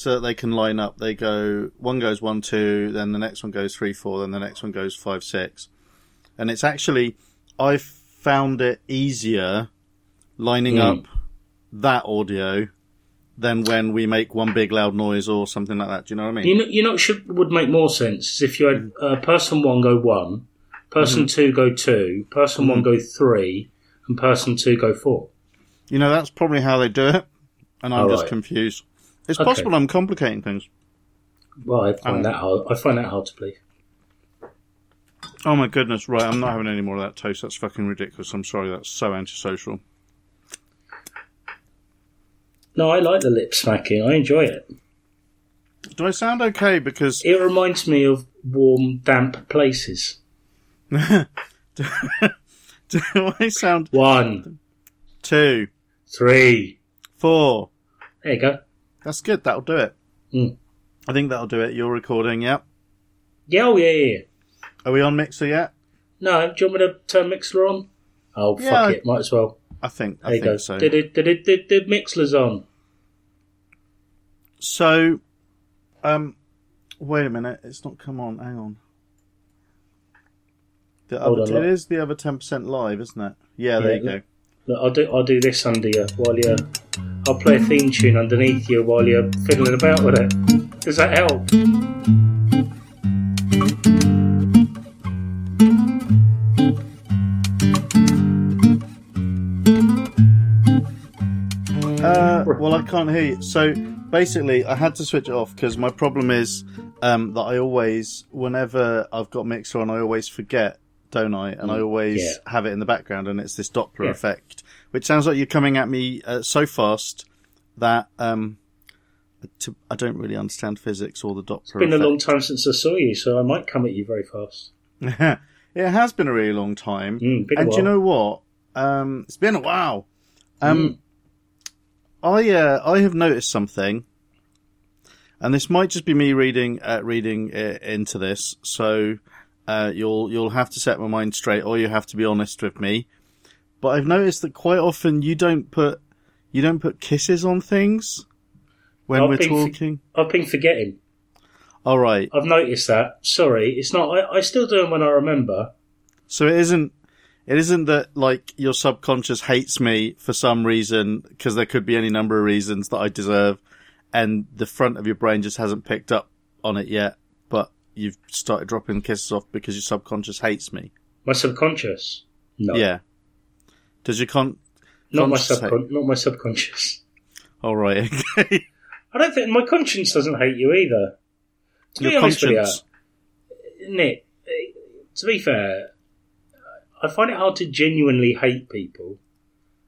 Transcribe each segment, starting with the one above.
so that they can line up. They go one goes one two, then the next one goes three four, then the next one goes five six, and it's actually I've found it easier lining Mm. up that audio than when we make one big loud noise or something like that. Do you know what I mean? You know, you know, what should would make more sense is if you had uh, person one go one, person two go two, person one go three, and person two go four. You know, that's probably how they do it, and I'm Oh, just right. confused. It's Okay. possible I'm complicating things. Well, I find Um, that hard. I find that hard to believe. Oh my goodness, right, I'm not having any more of that toast. That's fucking ridiculous. I'm sorry, that's so antisocial. No, I like the lip smacking. I enjoy it. Do I sound okay? Because It reminds me of warm, damp places. do I sound One, two, three. four? There you go. That's good. That'll do it. Mm. I think that'll do it. You're recording, yep. Yeah, oh yeah, yeah. yeah. Are we on Mixer yet? No, do you want me to turn Mixlr on? Oh, Yeah, fuck it. Might as well. I think. There I you go. so. Did it? Did it? Did the Mixlr's on? So, um, wait a minute. It's not come on. Hang on. The Hold other, on, it look. is the other ten percent live, isn't it? Yeah, there Yeah, you go. Look, I'll do. I'll do this under you while you. I'll play a theme tune underneath you while you're fiddling about with it. Does that help? Uh, well, I can't hear you. So basically, I had to switch it off because my problem is um, that I always, whenever I've got Mixer on, I always forget, don't I? And I always Yeah. have it in the background, and it's this Doppler Yeah. effect, which sounds like you're coming at me uh, so fast that um, to, I don't really understand physics or the Doppler It's been a long time since I saw you, so I might come at you very fast. it has been a really long time. Mm, and you know what? Um, it's been a while. Um, I uh, I have noticed something, and this might just be me reading uh, reading uh, into this. So uh, you'll you'll have to set my mind straight, or you have to be honest with me. But I've noticed that quite often you don't put you don't put kisses on things when I've we're been for- talking. I've been forgetting. All right, I've noticed that. Sorry, it's not. I, I still do them when I remember. So it isn't. It isn't that like your subconscious hates me for some reason because there could be any number of reasons that I deserve, and the front of your brain just hasn't picked up on it yet. But you've started dropping kisses off because your subconscious hates me. My subconscious. No, Yeah. Does your con? not my subcon- Not my subconscious. All right. Okay. I don't think my conscience doesn't hate you either. To be your honest conscience. with you, Nick. To be fair, I find it hard to genuinely hate people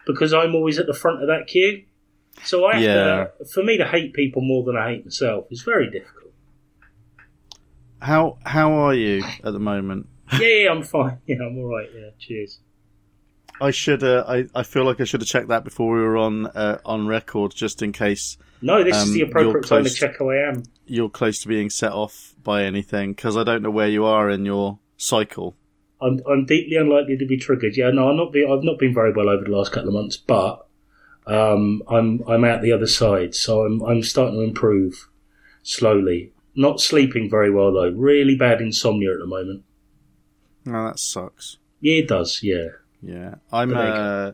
because I'm always at the front of that queue. So I have Yeah. to, for me to hate people more than I hate myself is very difficult. How how are you at the moment? yeah, yeah, I'm fine. Yeah, I'm all right. Yeah, cheers. I should. Uh, I I feel like I should have checked that before we were on uh, on record, just in case No, this Um, is the you're appropriate time to check how I am. you're close to being set off by anything because I don't know where you are in your cycle. I'm, I'm deeply unlikely to be triggered. Yeah, no, I'm not. Be, I've not been very well over the last couple of months, but um, I'm I'm out the other side, so I'm I'm starting to improve slowly. Not sleeping very well though. Really bad insomnia at the moment. No, that sucks. Yeah, it does. Yeah. Yeah, I'm. Like, uh,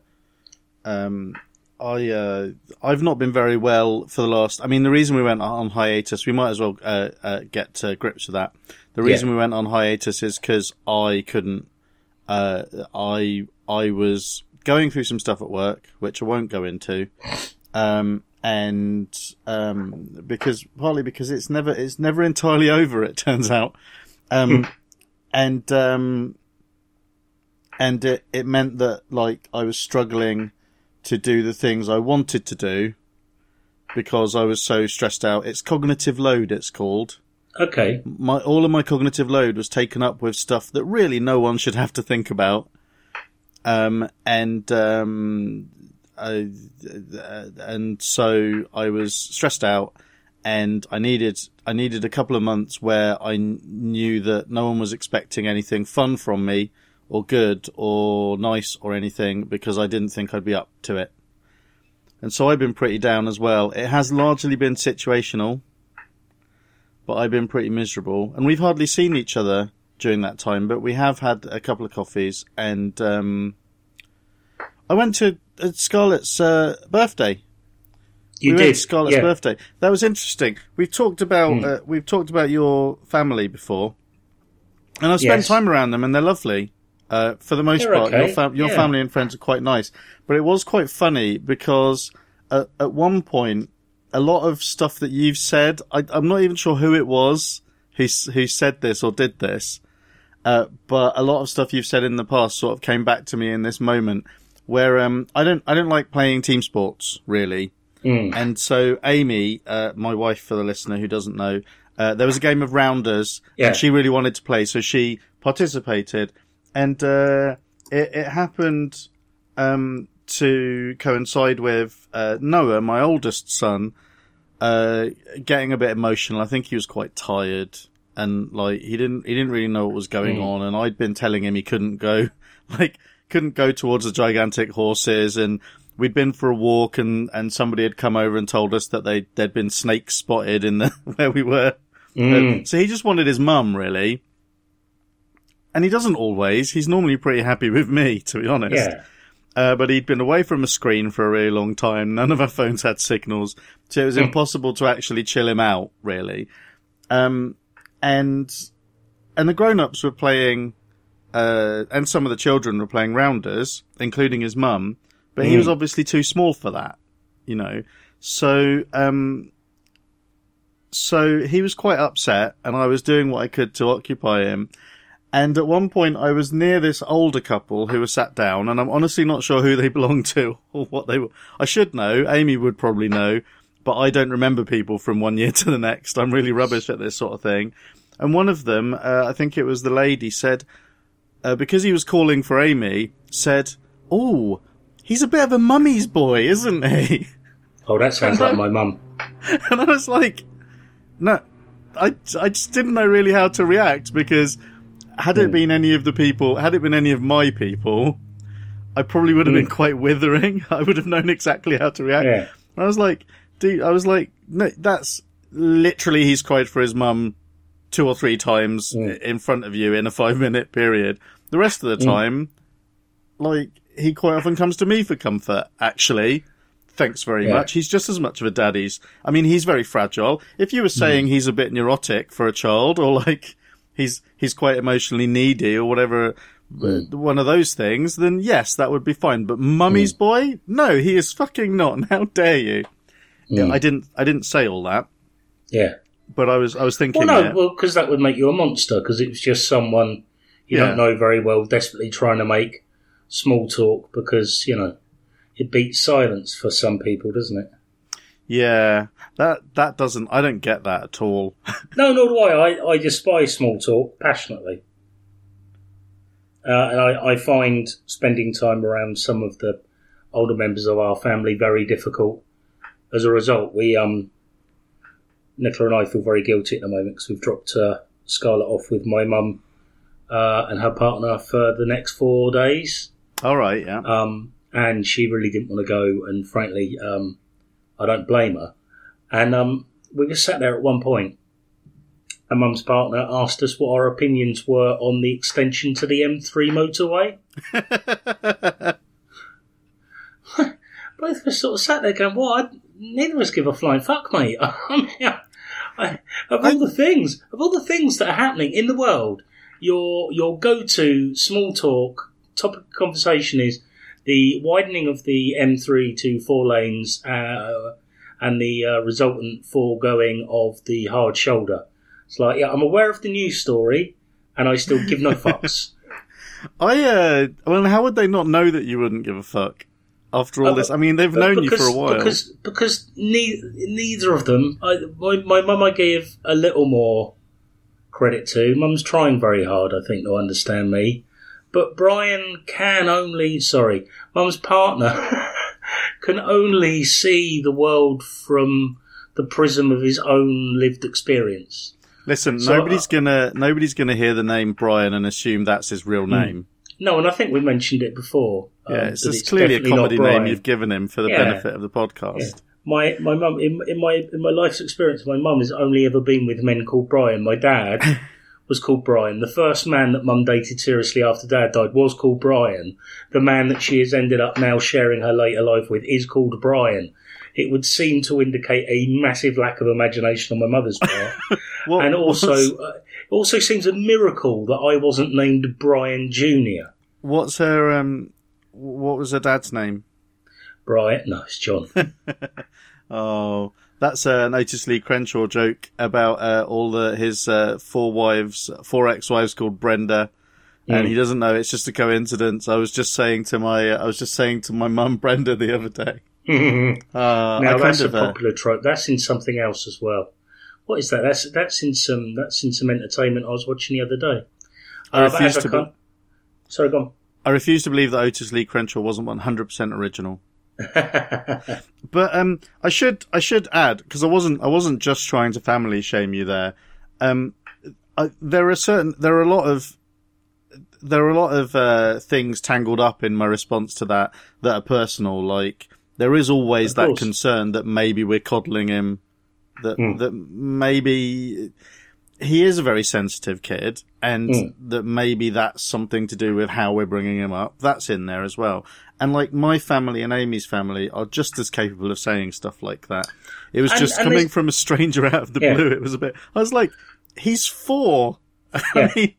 um, I uh, I've not been very well for the last. I mean, the reason we went on hiatus, we might as well uh, uh, get to grips with that. The reason we went on hiatus is because I couldn't. Uh, I I was going through some stuff at work, which I won't go into. Um, and um, because partly because it's never it's never entirely over. It turns out, um, and um, and it, it meant that like I was struggling to do the things I wanted to do because I was so stressed out. It's cognitive load. It's called. Okay. My all of my cognitive load was taken up with stuff that really no one should have to think about. Um, and um, I, and so I was stressed out, and I needed I needed a couple of months where I knew that no one was expecting anything fun from me, or good, or nice, or anything because I didn't think I'd be up to it. And so I've been pretty down as well. It has largely been situational. but I've been pretty miserable, and we've hardly seen each other during that time. But we have had a couple of coffees, and um, I went to uh, Scarlett's uh, birthday. You we did. Scarlett's yeah. birthday. That was interesting. We've talked about Mm. uh, we've talked about your family before, and I've spent Yes. time around them, and they're lovely. Uh, for the most They're part, your, fam- your yeah. family and friends are quite nice. But it was quite funny because at, at one point, a lot of stuff that you've said, I, I'm not even sure who it was who who said this or did this, uh, but a lot of stuff you've said in the past sort of came back to me in this moment where um, I don't I don't like playing team sports really. Mm. And so Amy, uh, my wife for the listener who doesn't know, uh, there was a game of rounders Yeah. and she really wanted to play. So she participated and, uh, it, it happened, um, to coincide with, uh, Noah, my oldest son, uh, getting a bit emotional. I think he was quite tired and like he didn't, he didn't really know what was going Mm. on. And I'd been telling him he couldn't go, like, couldn't go towards the gigantic horses and we'd been for a walk and, and somebody had come over and told us that they, there'd been snakes spotted in the, where we were. Mm. So he just wanted his mum, really. And he doesn't always. He's normally pretty happy with me, to be honest. Yeah. Uh, but he'd been away from a screen for a really long time. None of our phones had signals. So it was Hmm. impossible to actually chill him out, really. Um, and, and the grown-ups were playing, uh, and some of the children were playing rounders, including his mum, but he Mm. was obviously too small for that, you know. So, um, so he was quite upset and I was doing what I could to occupy him. And at one point I was near this older couple who were sat down and I'm honestly not sure who they belonged to or what they were. I should know. Amy would probably know, but I don't remember people from one year to the next. I'm really rubbish at this sort of thing. And one of them, uh, I think it was the lady said, uh, because he was calling for Amy, said, Oh, he's a bit of a mummy's boy, isn't he? Oh, that sounds like my mum. And I was like, no, I, I just didn't know really how to react because had it been any hmm. of the people, had it been any of my people, I probably would have been hmm. quite withering. I would have known exactly how to react. Yeah. I was like, dude, I was like, no, that's literally he's cried for his mum two or three times Mm. in front of you in a five minute period. The rest of the hmm. time, like, he quite often comes to me for comfort, actually. Thanks very Yeah. much. He's just as much of a daddy's. I mean, he's very fragile. If you were saying he's a bit neurotic for a child or like he's, he's quite emotionally needy or whatever, uh, hmm. one of those things, then yes, that would be fine. But mummy's hmm. boy? No, he is fucking not. And how dare you? Yeah, hmm. I didn't, I didn't say all that, Yeah. but I was, I was thinking Well, no, it. well, because that would make you a monster. Because it was just someone you Yeah. don't know very well, desperately trying to make small talk. Because you know, it beats silence for some people, doesn't it? Yeah, that, that doesn't, I don't get that at all. No, nor do I. I, I despise small talk passionately. Uh, and I, I find spending time around some of the older members of our family very difficult. As a result, we, um, Nicola and I feel very guilty at the moment because we've dropped uh, Scarlett off with my mum uh, and her partner for the next four days. All right. Yeah. Um, and she really didn't want to go, and frankly, um, I don't blame her. And um, we just sat there at one point. and Mum's partner asked us what our opinions were on the extension to the M3 motorway. Both of us sort of sat there going, "What? Neither of us give a flying fuck, mate." I mean, I, of all the things, of all the things that are happening in the world, your your go-to small talk topic of conversation is the widening of the M3 to four lanes uh, and the uh, resultant foregoing of the hard shoulder. It's like, yeah, I'm aware of the news story, and I still give no fucks. I, uh, well, how would they not know that you wouldn't give a fuck after all Uh, this? I mean, they've known you for a while. Because because ne- neither of them. I, my my mum, I gave a little more credit to. Mum's trying very hard, I think, to understand me. But Brian can only. Sorry, Mum's partner can only see the world from the prism of his own lived experience. Listen, So, uh, nobody's gonna nobody's gonna hear the name Brian and assume that's his real name. No, and I think we mentioned it before. um, yeah, it's clearly a comedy name you've given him for the Yeah. benefit of the podcast. Yeah. my my mum in, in my in my life's experience, my mum has only ever been with men called Brian. My dad was called Brian. The first man that mum dated seriously after dad died was called Brian. The man that she has ended up now sharing her later life with is called Brian. It would seem to indicate a massive lack of imagination on my mother's part, What- and also uh, it also seems a miracle that I wasn't named Brian Junior. what's her um? What was her dad's name? Brian, no, it's John. Oh, that's an Otis Lee Crenshaw joke about uh, all the his uh, four wives, four ex-wives called Brenda, and Mm. he doesn't know it's just a coincidence. I was just saying to my, uh, I was just saying to my mum Brenda the other day. Uh, Now I that's a uh, popular trope. That's in something else as well. What is that? That's that's in some that's in some entertainment I was watching the other day. I Uh, refuse to can't- Sorry, go I refuse to believe that Otis Lee Crenshaw wasn't 100% original. But um, I should I should add because I wasn't I wasn't just trying to family shame you there. Um, I, there are certain there are a lot of there are a lot of uh, things tangled up in my response to that that are personal. Like there is always Of that course. concern that maybe we're coddling him, that Mm. that maybe he is a very sensitive kid, and Mm. that maybe that's something to do with how we're bringing him up. That's in there as well. And like my family and Amy's family are just as capable of saying stuff like that. It was And- just and coming from a stranger out of the Yeah. blue. It was a bit. I was like, he's four. Yeah. I mean,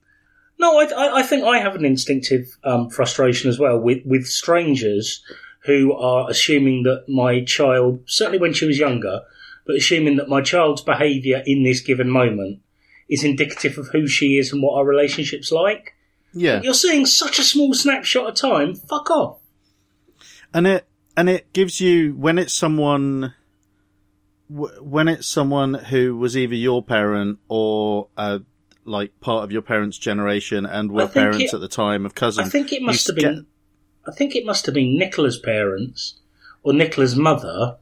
No, I, I, I think I have an instinctive um, frustration as well with, with strangers who are assuming that my child, certainly when she was younger, but assuming that my child's behaviour in this given moment is indicative of who she is and what our relationship's like. yeah. You're seeing such a small snapshot of time. Fuck off. And it and it gives you when it's someone when it's someone who was either your parent or uh, like part of your parents' generation and were parents it- at the time of cousin. I think it must have get- been. I think it must have been Nicola's parents or Nicola's mother,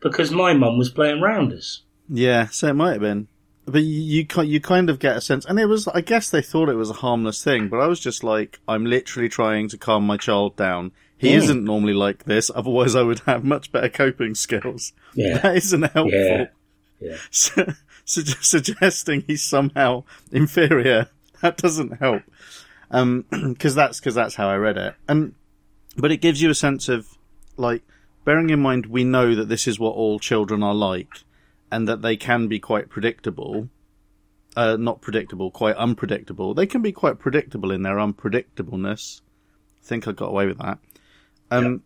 because my mum was playing rounders. Yeah, so it might have been. But you you you kind of get a sense, and it was. I guess they thought it was a harmless thing, but I was just like, I'm literally trying to calm my child down. He Mm. isn't normally like this. Otherwise, I would have much better coping skills. Yeah. That isn't helpful. Yeah. Yeah. Su- su- suggesting he's somehow inferior that doesn't help um because that's because that's how i read it and but it gives you a sense of like bearing in mind we know that this is what all children are like and that they can be quite predictable uh not predictable quite unpredictable they can be quite predictable in their unpredictableness i think i got away with that um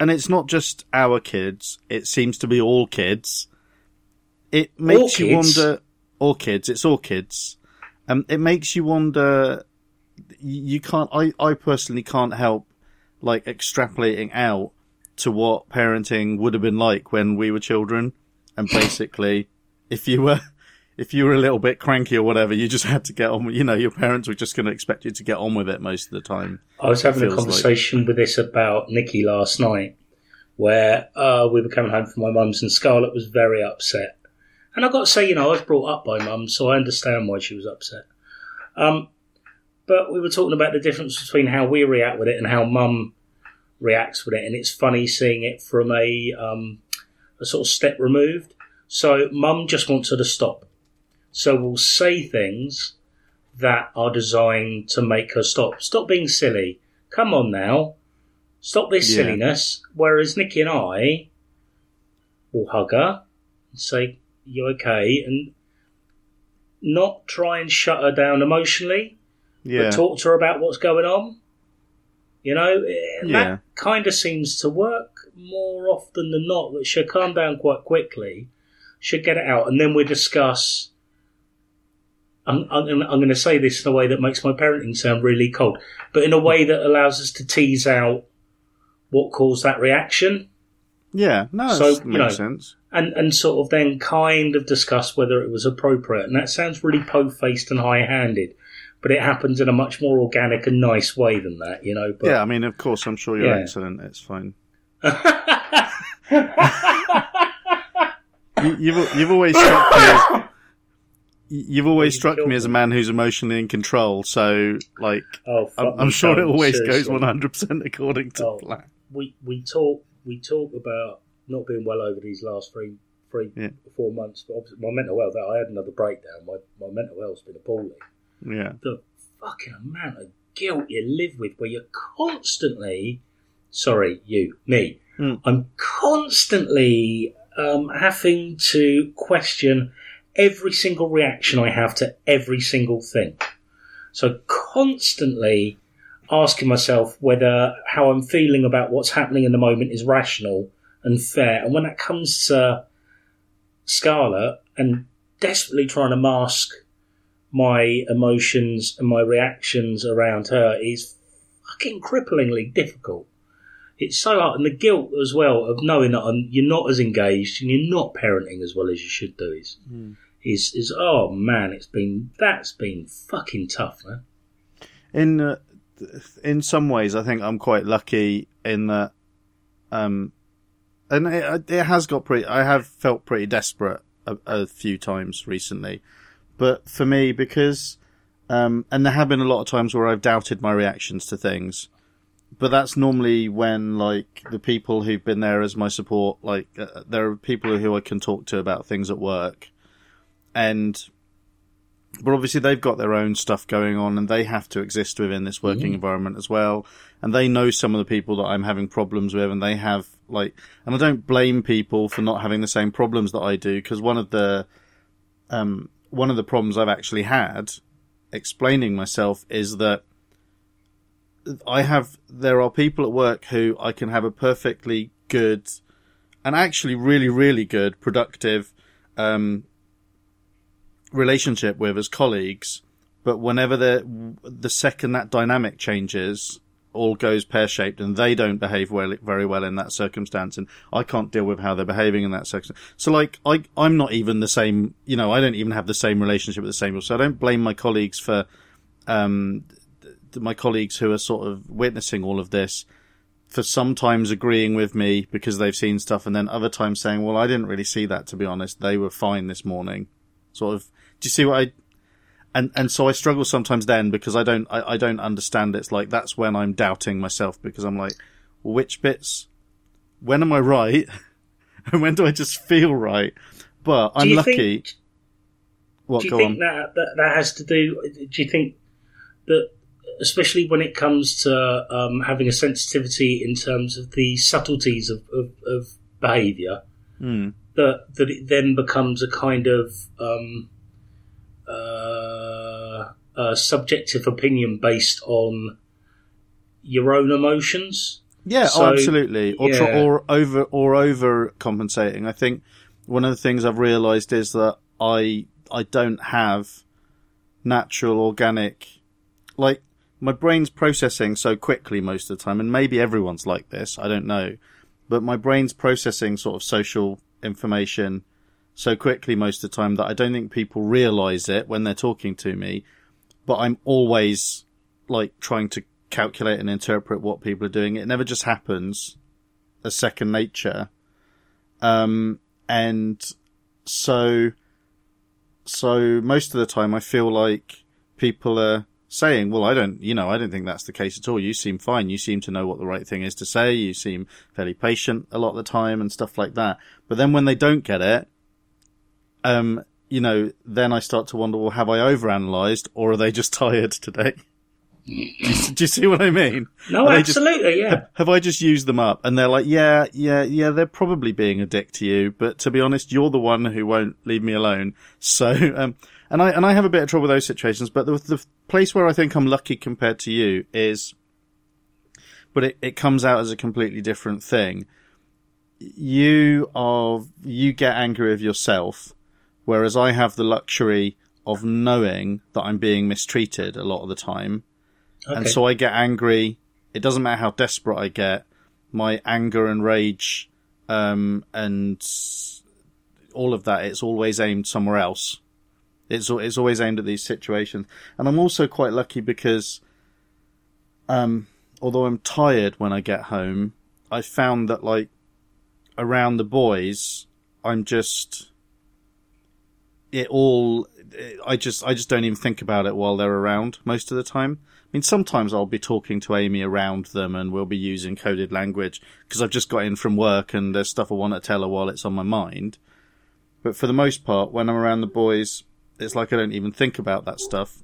and it's not just our kids it seems to be all kids. It makes you kids? wonder all kids it's all kids. Um it makes you wonder you can't i i personally can't help like extrapolating out to what parenting would have been like when we were children. And basically if you were if you were a little bit cranky or whatever you just had to get on with you know your parents were just going to expect you to get on with it most of the time I was having a Feels like- conversation with this about Nikki last night, where uh, we were coming home from my mum's, and Scarlett was very upset. And I got to say, you know, I was brought up by mum, so I understand why she was upset. Um, but we were talking about the difference between how we react with it and how mum reacts with it, and it's funny seeing it from a um, a sort of step removed. So mum just wants her to stop. So we'll say things that are designed to make her stop. Stop being silly. Come on now. Stop this Yeah. silliness. Whereas Nikki and I will hug her and say, You okay? And not try and shut her down emotionally, yeah but talk to her about what's going on. You know, eh, Yeah. that kind of seems to work more often than not. That she'll calm down quite quickly, she'll get it out, and then we discuss. I'm, I'm, I'm going to say this in a way that makes my parenting sound really cold, but in a way that allows us to tease out what caused that reaction yeah no So, that you makes know, sense and, and sort of then kind of discuss whether it was appropriate. And that sounds really po faced and high handed, but it happens in a much more organic and nice way than that, you know. But yeah i mean of course i'm sure you're Yeah. excellent it's fine you, you've you've always struck me as you've always struck me as a man who's emotionally in control. So, like, oh, I'm, I'm sure it always seriously. goes 100 percent according to Oh. plan. We we talk we talk about not being well over these last three, three, Yeah. four months. But obviously, my mental health, I had another breakdown. My my mental health's been appalling. Yeah. The fucking amount of guilt you live with, where you're constantly, sorry, you, me, Mm. I'm constantly um, having to question every single reaction I have to every single thing. So constantly asking myself whether how I'm feeling about what's happening in the moment is rational and fair. And when that comes to Scarlett and desperately trying to mask my emotions and my reactions around her is fucking cripplingly difficult. It's so hard, and the guilt as well of knowing that you're not as engaged and you're not parenting as well as you should do is is is oh man, it's been that's been fucking tough, man. in uh, in some ways, I think I'm quite lucky in that, um, and it, it has got pretty. I have felt pretty desperate a, a few times recently, but for me, because, um, and there have been a lot of times where I've doubted my reactions to things, but that's normally when like the people who've been there as my support, like uh, there are people who I can talk to about things at work, and but obviously they've got their own stuff going on and they have to exist within this working environment as well. And they know some of the people that I'm having problems with and they have like, and I don't blame people for not having the same problems that I do because one of the, um, one of the problems I've actually had explaining myself is that I have, there are people at work who I can have a perfectly good and actually really, really good, productive, um, relationship with as colleagues, but whenever the the second that dynamic changes, all goes pear shaped, and they don't behave well very well in that circumstance, and I can't deal with how they're behaving in that circumstance. So, like, I I'm not even the same. You know, I don't even have the same relationship with the same. So I don't blame my colleagues for, um, my colleagues who are sort of witnessing all of this. For sometimes agreeing with me because they've seen stuff, and then other times saying, "Well, I didn't really see that. To be honest, they were fine this morning." Sort of do you see what I? And and so I struggle sometimes then because I don't I, I don't understand. It's like that's when I'm doubting myself because I'm like, well, which bits? When am I right? and when do I just feel right? But I'm you lucky. Think, what do you go think on? that, that that has to do? Do you think that, especially when it comes to um, having a sensitivity in terms of the subtleties of, of, of behaviour, Hmm. that that it then becomes a kind of um, uh, a subjective opinion based on your own emotions? Yeah, So, oh, absolutely. Or tr- or over or over compensating. I think one of the things I've realised is that I I don't have natural organic like my brain's processing so quickly most of the time, and maybe everyone's like this. I don't know, but my brain's processing sort of social information so quickly most of the time that I don't think people realise it when they're talking to me. But I'm always like trying to calculate and interpret what people are doing. It never just happens as second nature. Um, and so, so most of the time I feel like people are saying, well, I don't, you know, I don't think that's the case at all. You seem fine. You seem to know what the right thing is to say. You seem fairly patient a lot of the time and stuff like that. But then when they don't get it, um, you know, then I start to wonder, well, have I overanalyzed or are they just tired today? do, you, do you see what I mean? No, Are they just- absolutely, yeah. have I just used them up? And they're like, yeah, yeah, yeah, they're probably being a dick to you, but to be honest, you're the one who won't leave me alone. So, um, and I, and I have a bit of trouble with those situations, but the, the place where I think I'm lucky compared to you is, but it, it comes out as a completely different thing. You are, you get angry with yourself, whereas I have the luxury of knowing that I'm being mistreated a lot of the time. And so I get angry. It doesn't matter how desperate I get. My anger and rage, um, and all of that, it's always aimed somewhere else. It's, it's always aimed at these situations. And I'm also quite lucky because, um, although I'm tired when I get home, I found that like around the boys, I'm just, it all. I just I just don't even think about it while they're around most of the time. I mean, sometimes I'll be talking to Amy around them, and we'll be using coded language because I've just got in from work and there's stuff I want to tell her while it's on my mind. But for the most part, when I'm around the boys, it's like I don't even think about that stuff.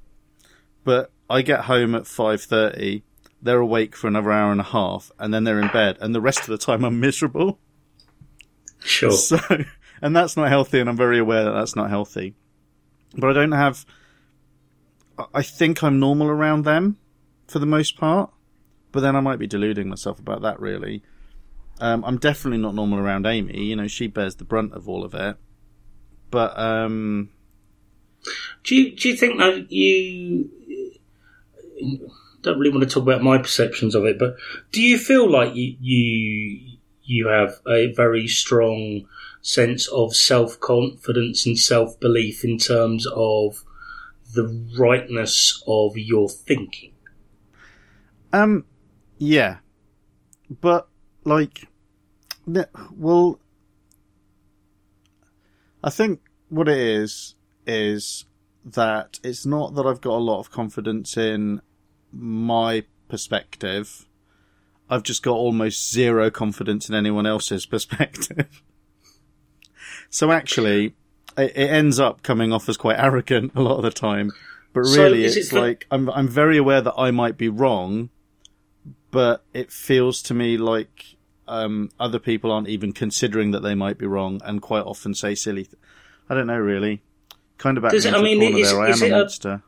But I get home at five thirty. They're awake for another hour and a half, and then they're in bed, and the rest of the time I'm miserable. Sure. So, and that's not healthy, and I'm very aware that that's not healthy. But I don't have. I think I'm normal around them, for the most part. But then I might be deluding myself about that. Really, um, I'm definitely not normal around Amy. You know, she bears the brunt of all of it. But um, do you do you think that you don't really want to talk about my perceptions of it, but do you feel like you you, you have a very strong sense of self confidence and self belief in terms of the rightness of your thinking? Um, yeah, but like, well, I think what it is is that it's not that I've got a lot of confidence in my perspective. I've just got almost zero confidence in anyone else's perspective. so actually, it, it, ends up coming off as quite arrogant a lot of the time. But really, so it's it like I'm I'm very aware that I might be wrong, but it feels to me like um, other people aren't even considering that they might be wrong, and quite often say silly. Th- I don't know really. Kind of Does it, I mean, is, there. I am a monster. A,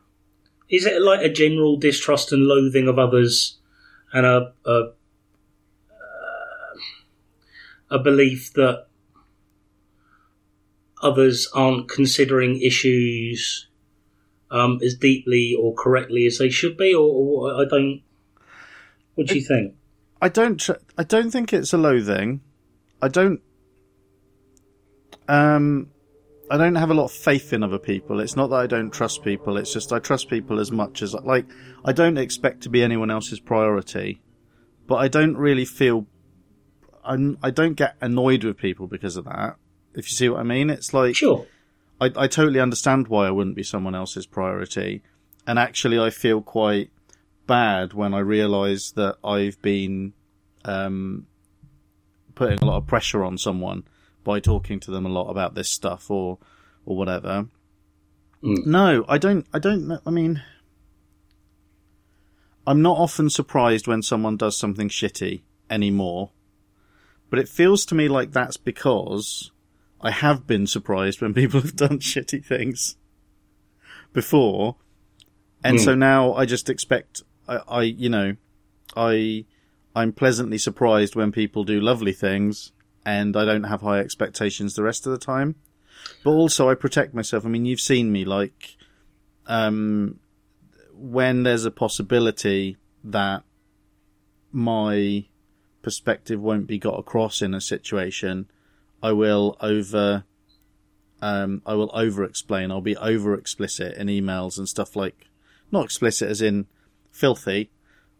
is it like a general distrust and loathing of others, and a a, a belief that others aren't considering issues um, as deeply or correctly as they should be, or, or I don't. What do you think? I don't. I don't think it's a loathing. I don't. Um, I don't have a lot of faith in other people. It's not that I don't trust people. It's just I trust people as much as like I don't expect to be anyone else's priority, but I don't really feel I'm, I don't get annoyed with people because of that. If you see what I mean, it's like sure. I, I totally understand why I wouldn't be someone else's priority, and actually I feel quite bad when I realise that I've been um, putting a lot of pressure on someone by talking to them a lot about this stuff or or whatever. Mm. No, I don't. I don't. I mean, I'm not often surprised when someone does something shitty anymore, but it feels to me like that's because I have been surprised when people have done shitty things before, and mm. so now I just expect. I, I, you know, I, I'm pleasantly surprised when people do lovely things, and I don't have high expectations the rest of the time. But also, I protect myself. I mean, you've seen me like, um, when there's a possibility that my perspective won't be got across in a situation, I will over, um, I will over explain. I'll be over explicit in emails and stuff like, not explicit as in filthy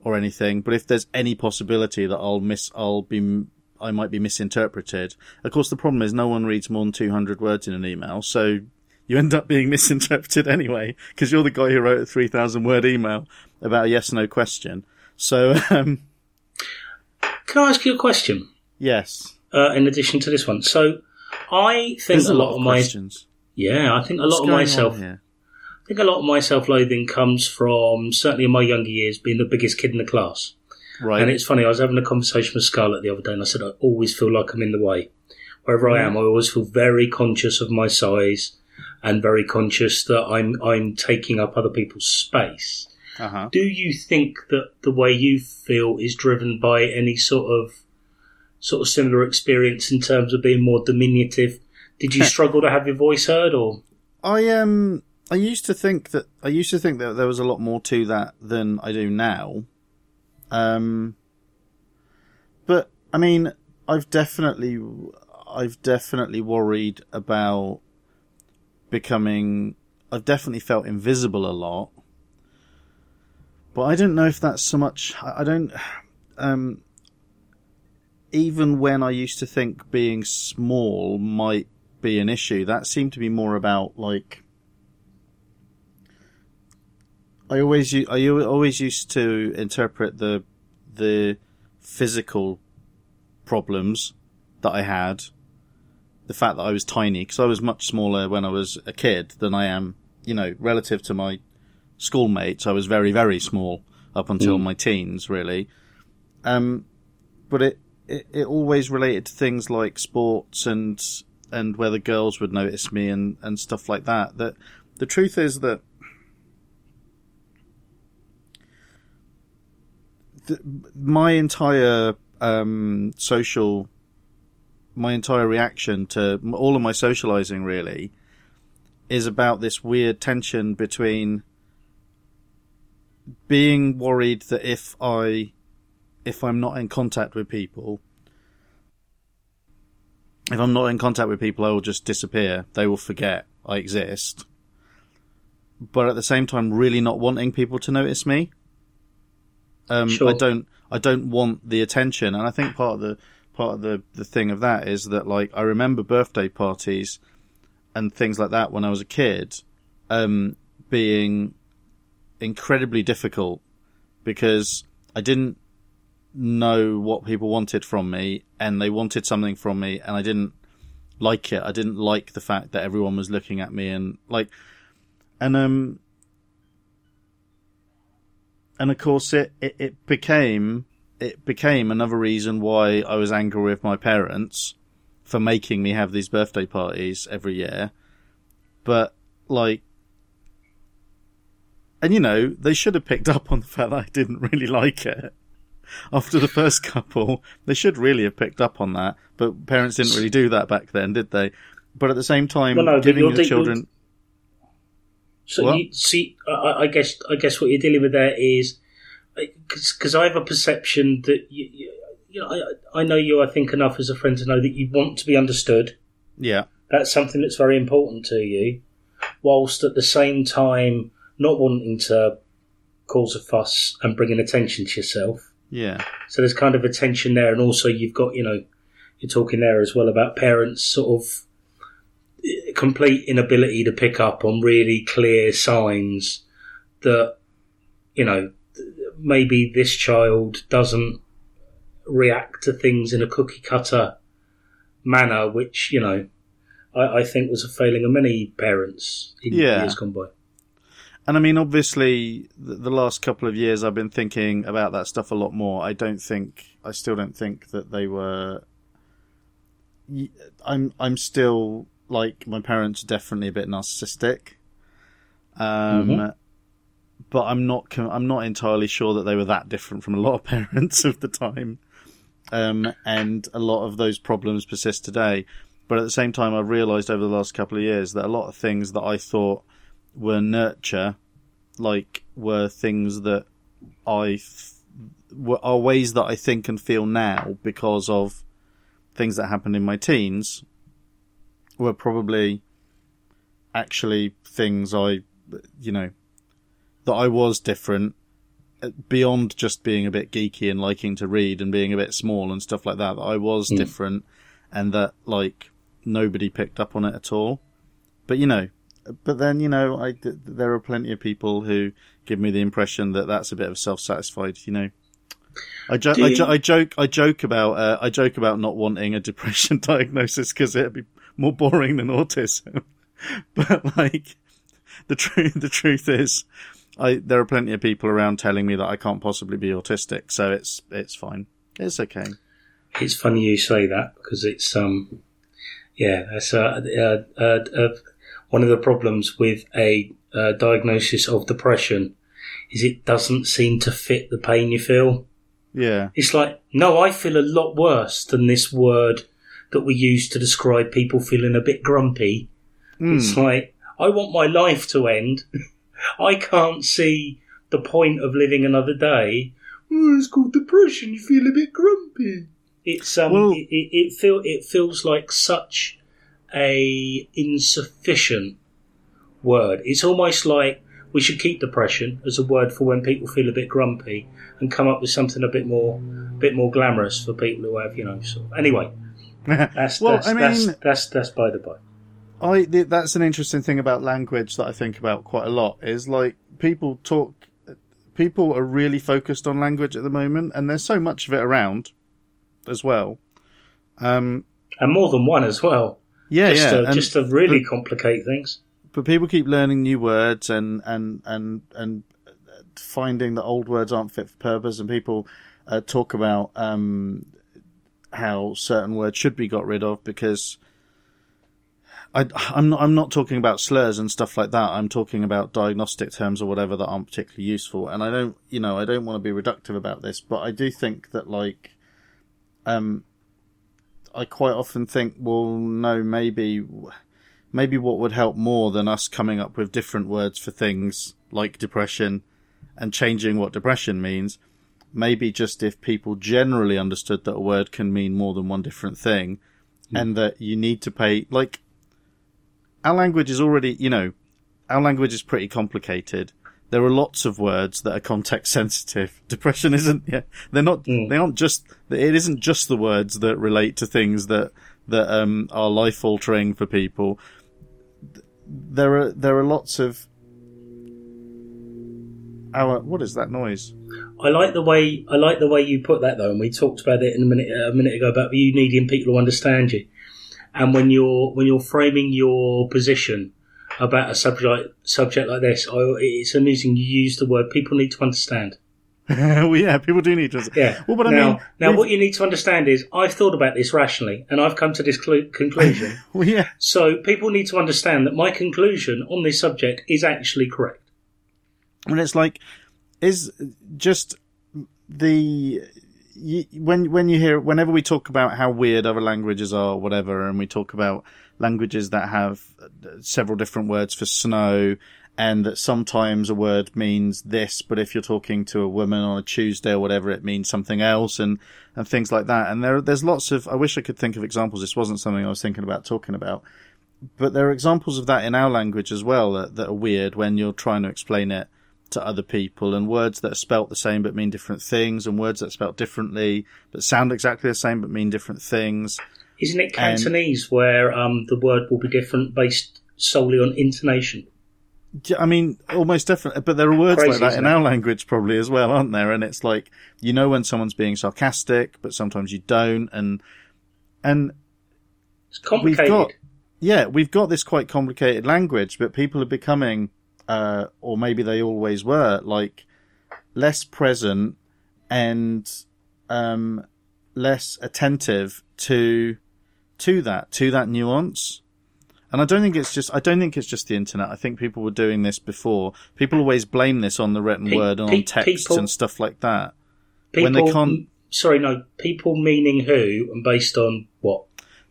or anything, but if there's any possibility that I'll miss, I'll be I might be misinterpreted. Of course, the problem is no one reads more than 200 words in an email, so you end up being misinterpreted anyway, because you're the guy who wrote a 3,000 word email about a yes no question. So, um, Can I ask you a question? Yes. Uh, in addition to this one. So, I think There's a lot, lot of, my. Questions. Yeah, I think a lot What's of myself. I think a lot of my self loathing comes from, certainly in my younger years, being the biggest kid in the class. Right. And it's funny, I was having a conversation with Scarlett the other day and I said, I always feel like I'm in the way. Wherever I am, I always feel very conscious of my size and very conscious that I'm, I'm taking up other people's space. Uh-huh. Do you think that the way you feel is driven by any sort of, sort of similar experience in terms of being more diminutive? Did you struggle to have your voice heard or? I, um, I used to think that, I used to think that there was a lot more to that than I do now. Um, but I mean, I've definitely, I've definitely worried about becoming. I've definitely felt invisible a lot, but I don't know if that's so much. I don't. Um, even when I used to think being small might be an issue. That seemed to be more about like I always I always used to interpret the the physical problems that I had, the fact that I was tiny because I was much smaller when I was a kid than I am, you know, relative to my schoolmates. I was very very small up until Mm. my teens, really. Um, but it, it it always related to things like sports and and whether girls would notice me and and stuff like that. That the truth is that my entire um, social, my entire reaction to all of my socializing really is about this weird tension between being worried that if I, if I'm not in contact with people, if I'm not in contact with people, I will just disappear. They will forget I exist. But at the same time, really not wanting people to notice me. Um, Sure. I don't. I don't want the attention, and I think part of the part of the the thing of that is that like I remember birthday parties and things like that when I was a kid, um, being incredibly difficult because I didn't know what people wanted from me, and they wanted something from me, and I didn't like it. I didn't like the fact that everyone was looking at me and like, and um, and of course it, it, it became it became another reason why I was angry with my parents for making me have these birthday parties every year. But like and you know, they should have picked up on the fact that I didn't really like it. After the first couple, they should really have picked up on that, but parents didn't really do that back then, did they? But at the same time, Well, no, giving you're the children, So you see, I, I guess I guess what you're dealing with there is because I have a perception that you, you, you know I, I know you I think enough as a friend to know that you want to be understood. yeah, That's something that's very important to you, whilst at the same time not wanting to cause a fuss and bringing attention to yourself. yeah, So there's kind of a tension there, and also you've got you know you're talking there as well about parents sort of complete inability to pick up on really clear signs that you know maybe this child doesn't react to things in a cookie cutter manner, which you know I, I think was a failing of many parents in Yeah. years gone by. And I mean, obviously, the, the last couple of years I've been thinking about that stuff a lot more. I don't think, I still don't think that they were. I'm, I'm still like my parents are definitely a bit narcissistic. Um, Mhm. but I'm not, I'm not entirely sure that they were that different from a lot of parents of the time. Um, and a lot of those problems persist today. But at the same time, I've realised over the last couple of years that a lot of things that I thought were nurture, like were things that I th- were are ways that I think and feel now because of things that happened in my teens were probably actually things I, you know, that I was different uh, beyond just being a bit geeky and liking to read and being a bit small and stuff like that. That I was Mm. different and that like nobody picked up on it at all. But you know, but then you know, I there are plenty of people who give me the impression that that's a bit of self-satisfied. You know, I, jo- Do I, jo- I joke, I joke about, uh, I joke about not wanting a depression diagnosis because it'd be more boring than autism. but like, the truth, the truth is, I there are plenty of people around telling me that I can't possibly be autistic, so it's it's fine, it's okay. It's funny you say that because it's um, yeah, that's uh, uh, uh, uh, one of the problems with a uh, diagnosis of depression is it doesn't seem to fit the pain you feel. Yeah, It's like, no, I feel a lot worse than this word that we use to describe people feeling a bit grumpy. Hmm. It's like, I want my life to end. I can't see the point of living another day. Oh, it's called depression. You feel a bit grumpy. It's um, Well- it, it, it feel it feels like such a insufficient word. It's almost like we should keep depression as a word for when people feel a bit grumpy, and come up with something a bit more, bit more glamorous for people who have, you know. Sort of. Anyway, that's well, that's, I mean, that's, that's that's by the by. I th- that's an interesting thing about language that I think about quite a lot. Is like people talk, people are really focused on language at the moment, and there's so much of it around, as well. Um, and more than one as well. Yeah, just yeah, to, just to really complicate things. but people keep learning new words and and and and finding that old words aren't fit for purpose, and people uh, talk about um, how certain words should be got rid of because. I, I'm not. I'm not talking about slurs and stuff like that. I'm talking about diagnostic terms or whatever that aren't particularly useful. And I don't, you know, I don't want to be reductive about this, but I do think that, like, um, I quite often think, well, no, maybe, maybe what would help more than us coming up with different words for things like depression and changing what depression means. Maybe just if people generally understood that a word can mean more than one different thing and that you need to pay, like, our language is already, you know, our language is pretty complicated. There are lots of words that are context sensitive. Depression isn't, yeah, they're not, they aren't just, it isn't just the words that relate to things that, that, um, are life altering for people. There are, there are lots of, our, what is that noise? I like the way I like the way you put that though, and we talked about it in a minute a minute ago about you needing people to understand you, and when you're when you're framing your position about a subject subject like this, I, it's amusing you use the word people need to understand. well, yeah, people do need to. Yeah. Well, but I now, mean, now what you need to understand is I've thought about this rationally, and I've come to this clu- conclusion. well, yeah, so people need to understand that my conclusion on this subject is actually correct. and it's like is just the when when you hear whenever we talk about how weird other languages are or whatever and we talk about languages that have uh, several different words for snow and that sometimes a word means this but if you're talking to a woman on a Tuesday or whatever it means something else and and things like that. And there there's lots of I wish I could think of examples. This wasn't something I was thinking about talking about. But there are examples of that in our language as well that, that are weird when you're trying to explain it to other people and words that are spelt the same but mean different things and words that are spelt differently but sound exactly the same but mean different things. Isn't it And- Cantonese where um, the word will be different based solely on intonation? I mean, almost definitely, but there are words Crazy, like that in it? our language probably as well, aren't there? And it's like, you know when someone's being sarcastic, but sometimes you don't and, and It's complicated. got- yeah, we've got this quite complicated language, but people are becoming, uh, or maybe they always were, like less present and um, less attentive to to that to that nuance. And I don't think it's just I don't think it's just the internet. I think people were doing this before. People always blame this on the written Pe- word and pe- on texts people- and stuff like that. people, when they can't- Sorry, no. People meaning who and based on what?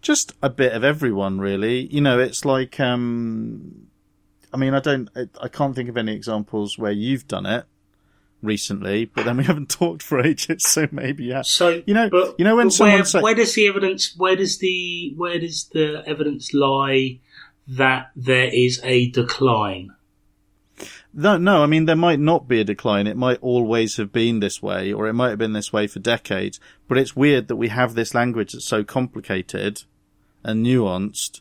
just a bit of everyone really you know it's like um i mean i don't I, I can't think of any examples where you've done it recently but then we haven't talked for ages so maybe yeah So You know- but, you know when someone where, say- where does the evidence? Where does the where does the evidence lie that there is a decline? no no i mean there might not be a decline it might always have been this way or it might have been this way for decades but it's weird that we have this language that's so complicated and nuanced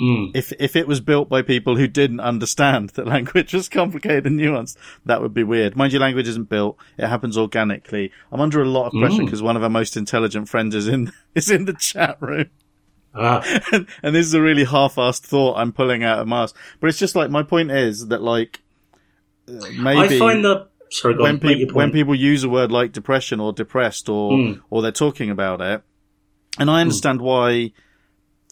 Mm. if if it was built by people who didn't understand that language was complicated and nuanced, that would be weird. Mind you, language isn't built; it happens organically. I'm under a lot of pressure Mm. because one of our most intelligent friends is in is in the chat room, Ah, and, and this is a really half-assed thought I'm pulling out of my ass. But it's just like my point is that like uh, maybe I find the sorry, when, on, peop when people use a word like depression or depressed or Mm. or they're talking about it, and I understand why.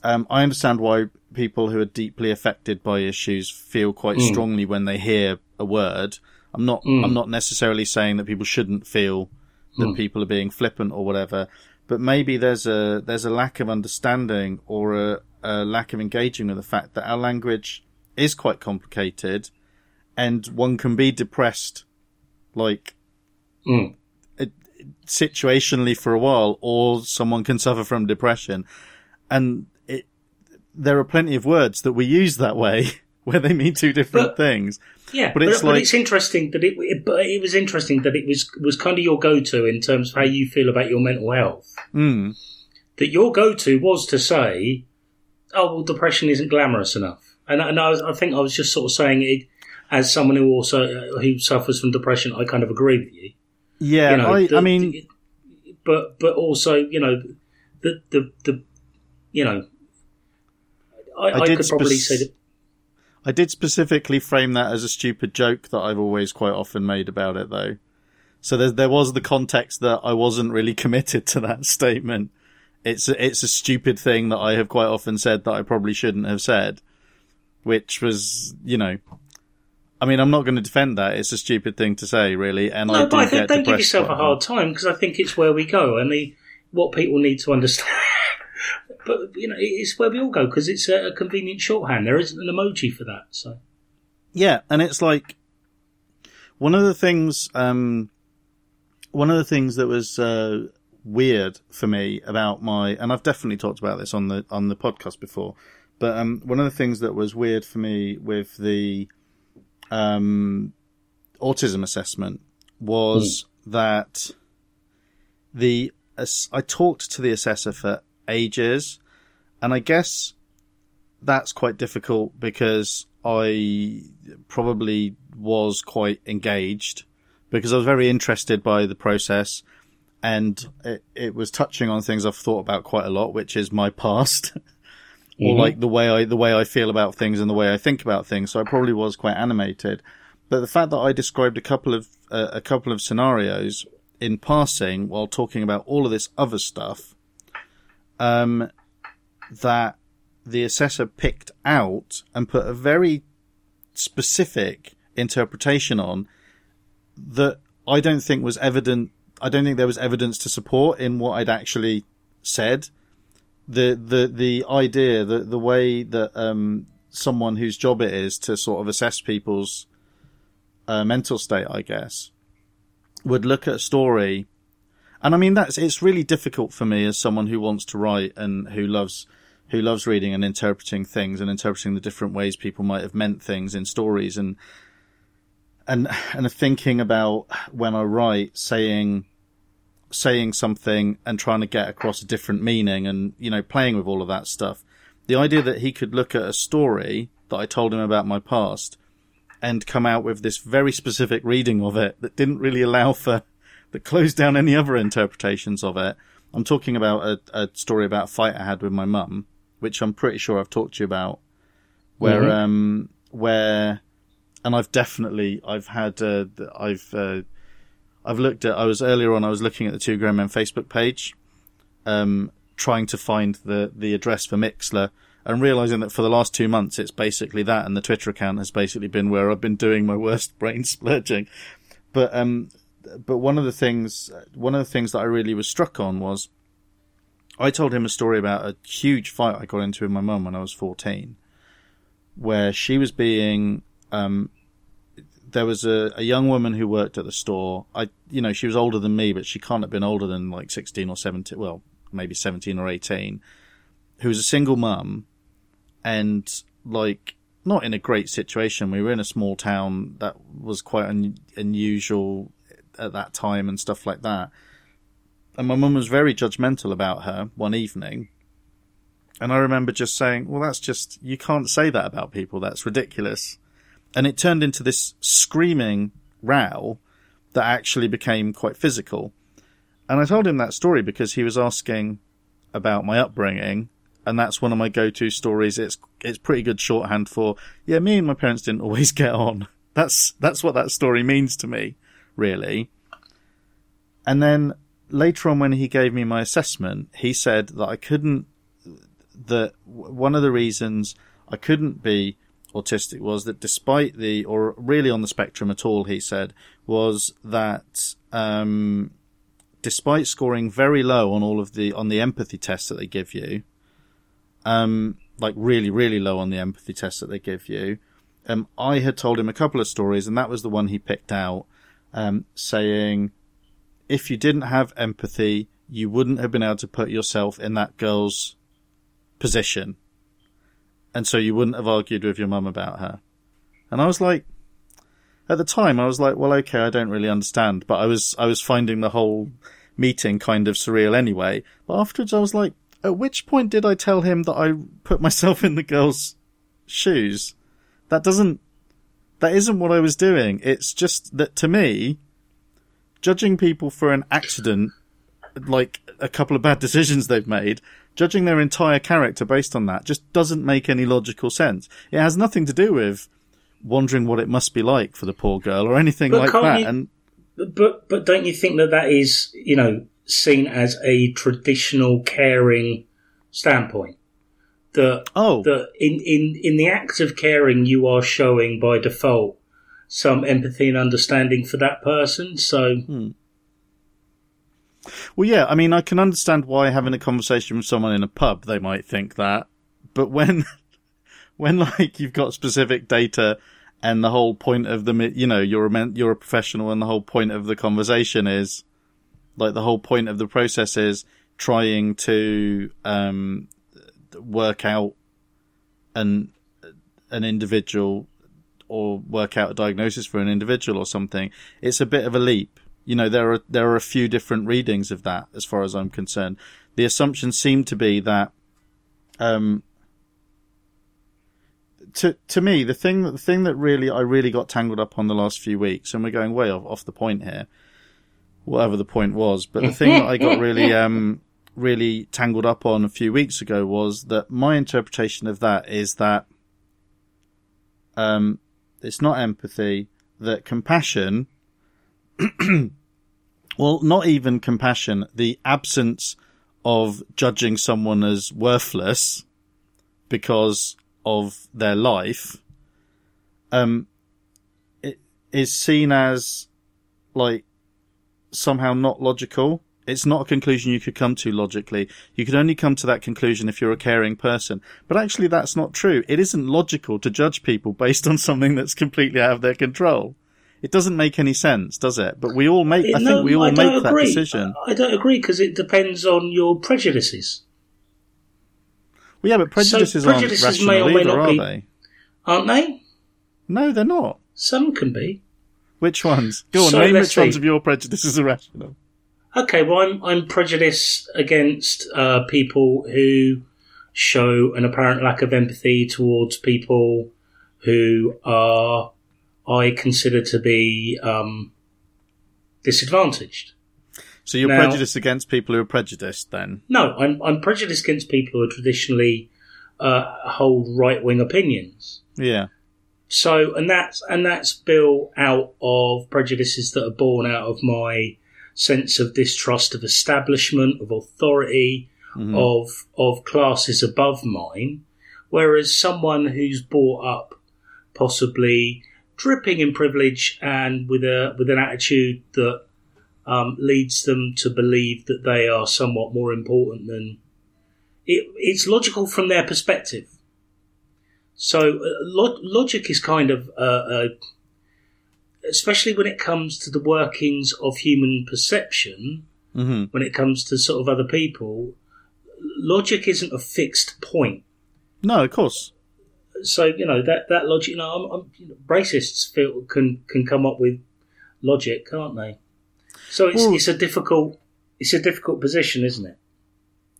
Um, I understand why people who are deeply affected by issues feel quite Mm. strongly when they hear a word. I'm not. Mm. I'm not necessarily saying that people shouldn't feel that Mm. people are being flippant or whatever, but maybe there's a there's a lack of understanding or a, a lack of engaging with the fact that our language is quite complicated, and one can be depressed, like Mm. situationally for a while, or someone can suffer from depression. And there are plenty of words that we use that way where they mean two different But- things. Yeah, But but, it's but like- it's interesting that it, it. But it was interesting that it was was kind of your go to in terms of how you feel about your mental health. Mm. That your go to was to say oh well, depression isn't glamorous enough, and and I, was, I think I was just sort of saying it as someone who also uh, who suffers from depression. I kind of agree with you. Yeah, You know, I, the- I mean, the- but but also you know the the the you know I, I I, did could probably spec- say that I did specifically frame that as a stupid joke that I've always quite often made about it, though. So there, there was the context that I wasn't really committed to that statement. It's a, it's a stupid thing that I have quite often said that I probably shouldn't have said, which was, you know, I mean, I'm not going to defend that. It's a stupid thing to say, really, and I do but I think don't give yourself a hard time because I think it's where we go and the what people need to understand. But you know, it's where we all go because it's a, a convenient shorthand. There isn't an emoji for that, so. Yeah, and it's like one of the things. Um, one of the things that was uh, weird for me about my, and I've definitely talked about this on the on the podcast before, but um, one of the things that was weird for me with the um, autism assessment was that the I talked to the assessor for ages, and I guess that's quite difficult because I probably was quite engaged because I was very interested by the process and it, it was touching on things I've thought about quite a lot, which is my past or Mhm. like the way I, the way I feel about things and the way I think about things. So I probably was quite animated, but the fact that I described a couple of, uh, a couple of scenarios in passing while talking about all of this other stuff, um, that the assessor picked out and put a very specific interpretation on that I don't think was evident. I don't think there was evidence to support in what I'd actually said. The the the idea the the way that um, someone whose job it is to sort of assess people's uh, mental state, I guess, would look at a story, and I mean that's it's really difficult for me as someone who wants to write and who loves who loves reading and interpreting things and interpreting the different ways people might have meant things in stories and and and thinking about when I write saying saying something and trying to get across a different meaning and you know playing with all of that stuff. The idea that he could look at a story that I told him about my past and come out with this very specific reading of it that didn't really allow for that closed down any other interpretations of it. I'm talking about a, a story about a fight I had with my mum which I'm pretty sure I've talked to you about where Mhm. um where and I've definitely I've had uh, I've uh, I've looked at I was earlier on I was looking at the Two Grown Men Facebook page, um, trying to find the the address for Mixlr and realizing that for the last two months it's basically that and the Twitter account has basically been where I've been doing my worst brain splurging, but um but one of the things one of the things that I really was struck on was I told him a story about a huge fight I got into with my mum when I was fourteen, where she was being um, there was a, a young woman who worked at the store. I, you know, she was older than me, but she can't have been older than like 16 or 17, well, maybe 17 or 18, who was a single mum and like not in a great situation. We were in a small town that was quite un- unusual at that time and stuff like that. And my mum was very judgmental about her one evening. And I remember just saying, well, that's just, you can't say that about people. That's ridiculous and it turned into this screaming row that actually became quite physical. And I told him that story because he was asking about my upbringing, and that's one of my go-to stories. It's it's pretty good shorthand for yeah, me and my parents didn't always get on. That's that's what that story means to me, really. And then later on, when he gave me my assessment, he said that I couldn't. That one of the reasons I couldn't be autistic was that despite the, or really on the spectrum at all, he said, was that, um, despite scoring very low on all of the, on the empathy tests that they give you, um, like really, really low on the empathy tests that they give you, um, I had told him a couple of stories and that was the one he picked out, um, saying, if you didn't have empathy, you wouldn't have been able to put yourself in that girl's position and so you wouldn't have argued with your mum about her. And I was like, at the time, I was like, well, okay, I don't really understand, but I was, I was finding the whole meeting kind of surreal anyway. But afterwards, I was like, at which point did I tell him that I put myself in the girl's shoes? That doesn't, that isn't what I was doing. It's just that to me, judging people for an accident, like a couple of bad decisions they've made, judging their entire character based on that just doesn't make any logical sense. It has nothing to do with wondering what it must be like for the poor girl or anything But like that. you- And But but don't you think that that is you know seen as a traditional caring standpoint? That oh, that in, in, in the act of caring you are showing by default some empathy and understanding for that person. So Well, yeah, I mean, I can understand why having a conversation with someone in a pub, they might think that. But when, when like you've got specific data and the whole point of the, you know, you're a, you're a professional and the whole point of the conversation is, like the whole point of the process is trying to, um, work out an, an individual or work out a diagnosis for an individual or something. It's a bit of a leap you know there are there are a few different readings of that as far as I'm concerned. The assumption seemed to be that um to to me the thing that the thing that really I really got tangled up on the last few weeks and we're going way off, off the point here whatever the point was but the thing that I got really um really tangled up on a few weeks ago was that my interpretation of that is that um it's not empathy that compassion well, not even compassion, the absence of judging someone as worthless because of their life, um, it is seen as like somehow not logical. It's not a conclusion you could come to logically. You could only come to that conclusion if you're a caring person. But actually that's not true. It isn't logical to judge people based on something that's completely out of their control. It doesn't make any sense, does it? But we all make, I think we all I make that agree. decision. I don't agree because it depends on your prejudices, Well, yeah, but prejudices, prejudices aren't may or rational may either, not are be- they? aren't they? No, they're not. Some can be. Which ones? Go on, So name which ones of your prejudices are rational. Okay, well, I'm I'm prejudiced against uh, people who show an apparent lack of empathy towards people who are I consider to be um, disadvantaged. So you're Now- prejudiced against people who are prejudiced then? No, I'm I'm prejudiced against people who are traditionally uh, hold right wing opinions. Yeah. So, and that's and that's built out of prejudices that are born out of my sense of distrust of establishment, of authority, of of classes above mine. Whereas someone who's brought up possibly dripping in privilege and with a with an attitude that um, leads them to believe that they are somewhat more important than it, it's logical from their perspective. So uh, lo- logic is kind of, uh, especially when it comes to the workings of human perception, hmm when it comes to sort of other people, logic isn't a fixed point. No, of course. So you know that that logic. You know, I'm, I'm, you know, racists feel can can come up with logic, can't they? So it's Well- it's a difficult it's a difficult position, isn't it?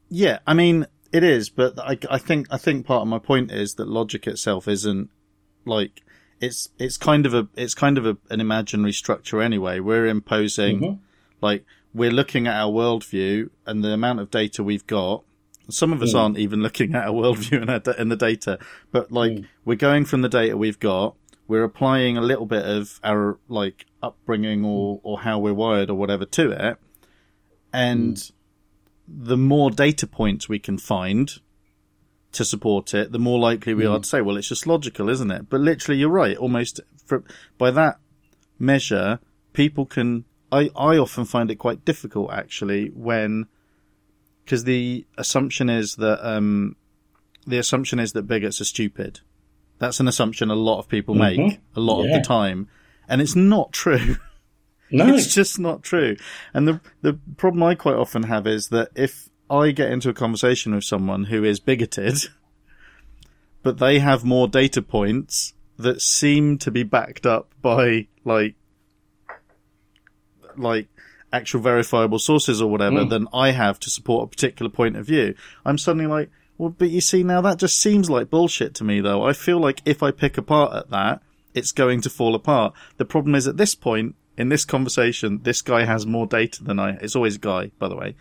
Yeah, I mean it is, but I, I think I think part of my point is that logic itself isn't like it's it's kind of a it's kind of a, an imaginary structure anyway. We're imposing Mhm. like we're looking at our worldview and the amount of data we've got. Some of us Mm. aren't even looking at our worldview and, our and the data, but like we're going from the data we've got. We're applying a little bit of our like upbringing or or how we're wired or whatever to it, and the more data points we can find to support it, the more likely we are to say, well, it's just logical, isn't it? But literally, you're right. Almost for, by that measure, people can. I, I often find it quite difficult actually when, because the assumption is that, um, the assumption is that bigots are stupid. That's an assumption a lot of people make Mhm. a lot of the time. And it's not true. No, It's just not true. And the the problem I quite often have is that if I get into a conversation with someone who is bigoted, but they have more data points that seem to be backed up by like like actual verifiable sources or whatever hmm. than I have to support a particular point of view. I'm suddenly like, well, but you see now that just seems like bullshit to me though. I feel like if I pick apart at that, it's going to fall apart. The problem is at this point in this conversation, this guy has more data than I. It's always a guy, by the way.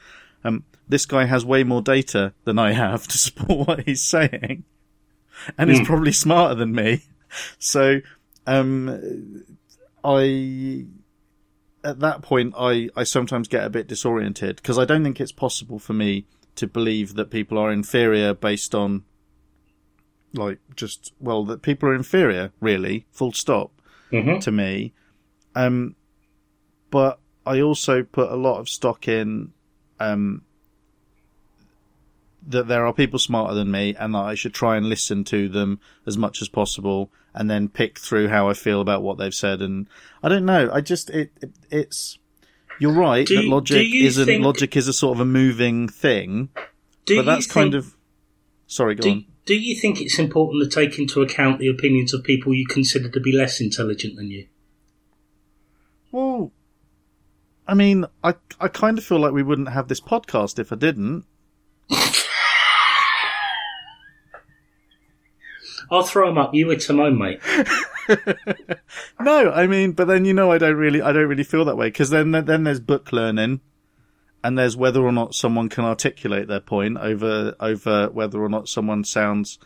Um, this guy has way more data than I have to support what he's saying, and he's probably smarter than me. So, um, I at that point I I sometimes get a bit disoriented because I don't think it's possible for me to believe that people are inferior based on like just well that people are inferior really full stop Mhm. to me um but I also put a lot of stock in um that there are people smarter than me and that I should try and listen to them as much as possible and then pick through how I feel about what they've said. And I don't know. I just it, it it's you're right Do that logic isn't think- logic is a sort of a moving thing Do but that's you kind of sorry go Do, on. do you think it's important to take into account the opinions of people you consider to be less intelligent than you? Well, I mean, I I kind of feel like we wouldn't have this podcast if I didn't. I'll throw them up. You with Timon, mate. No, I mean, but then you know, I don't really, I don't really feel that way because then then there's book learning, and there's whether or not someone can articulate their point over over whether or not someone sounds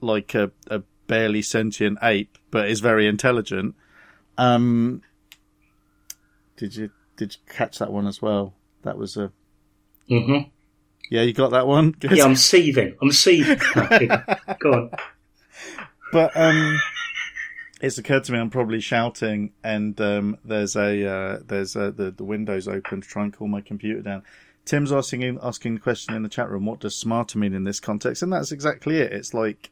like a, a barely sentient ape but is very intelligent. Um, did you did you catch that one as well? That was a hmm yeah, you got that one. Good. Yeah, I'm seething. I'm seething. Go on. But um, it's occurred to me I'm probably shouting, and um, there's a uh, there's a, the the windows open to try and cool my computer down. Tim's asking asking the question in the chat room, what does smarter mean in this context? And that's exactly it. It's like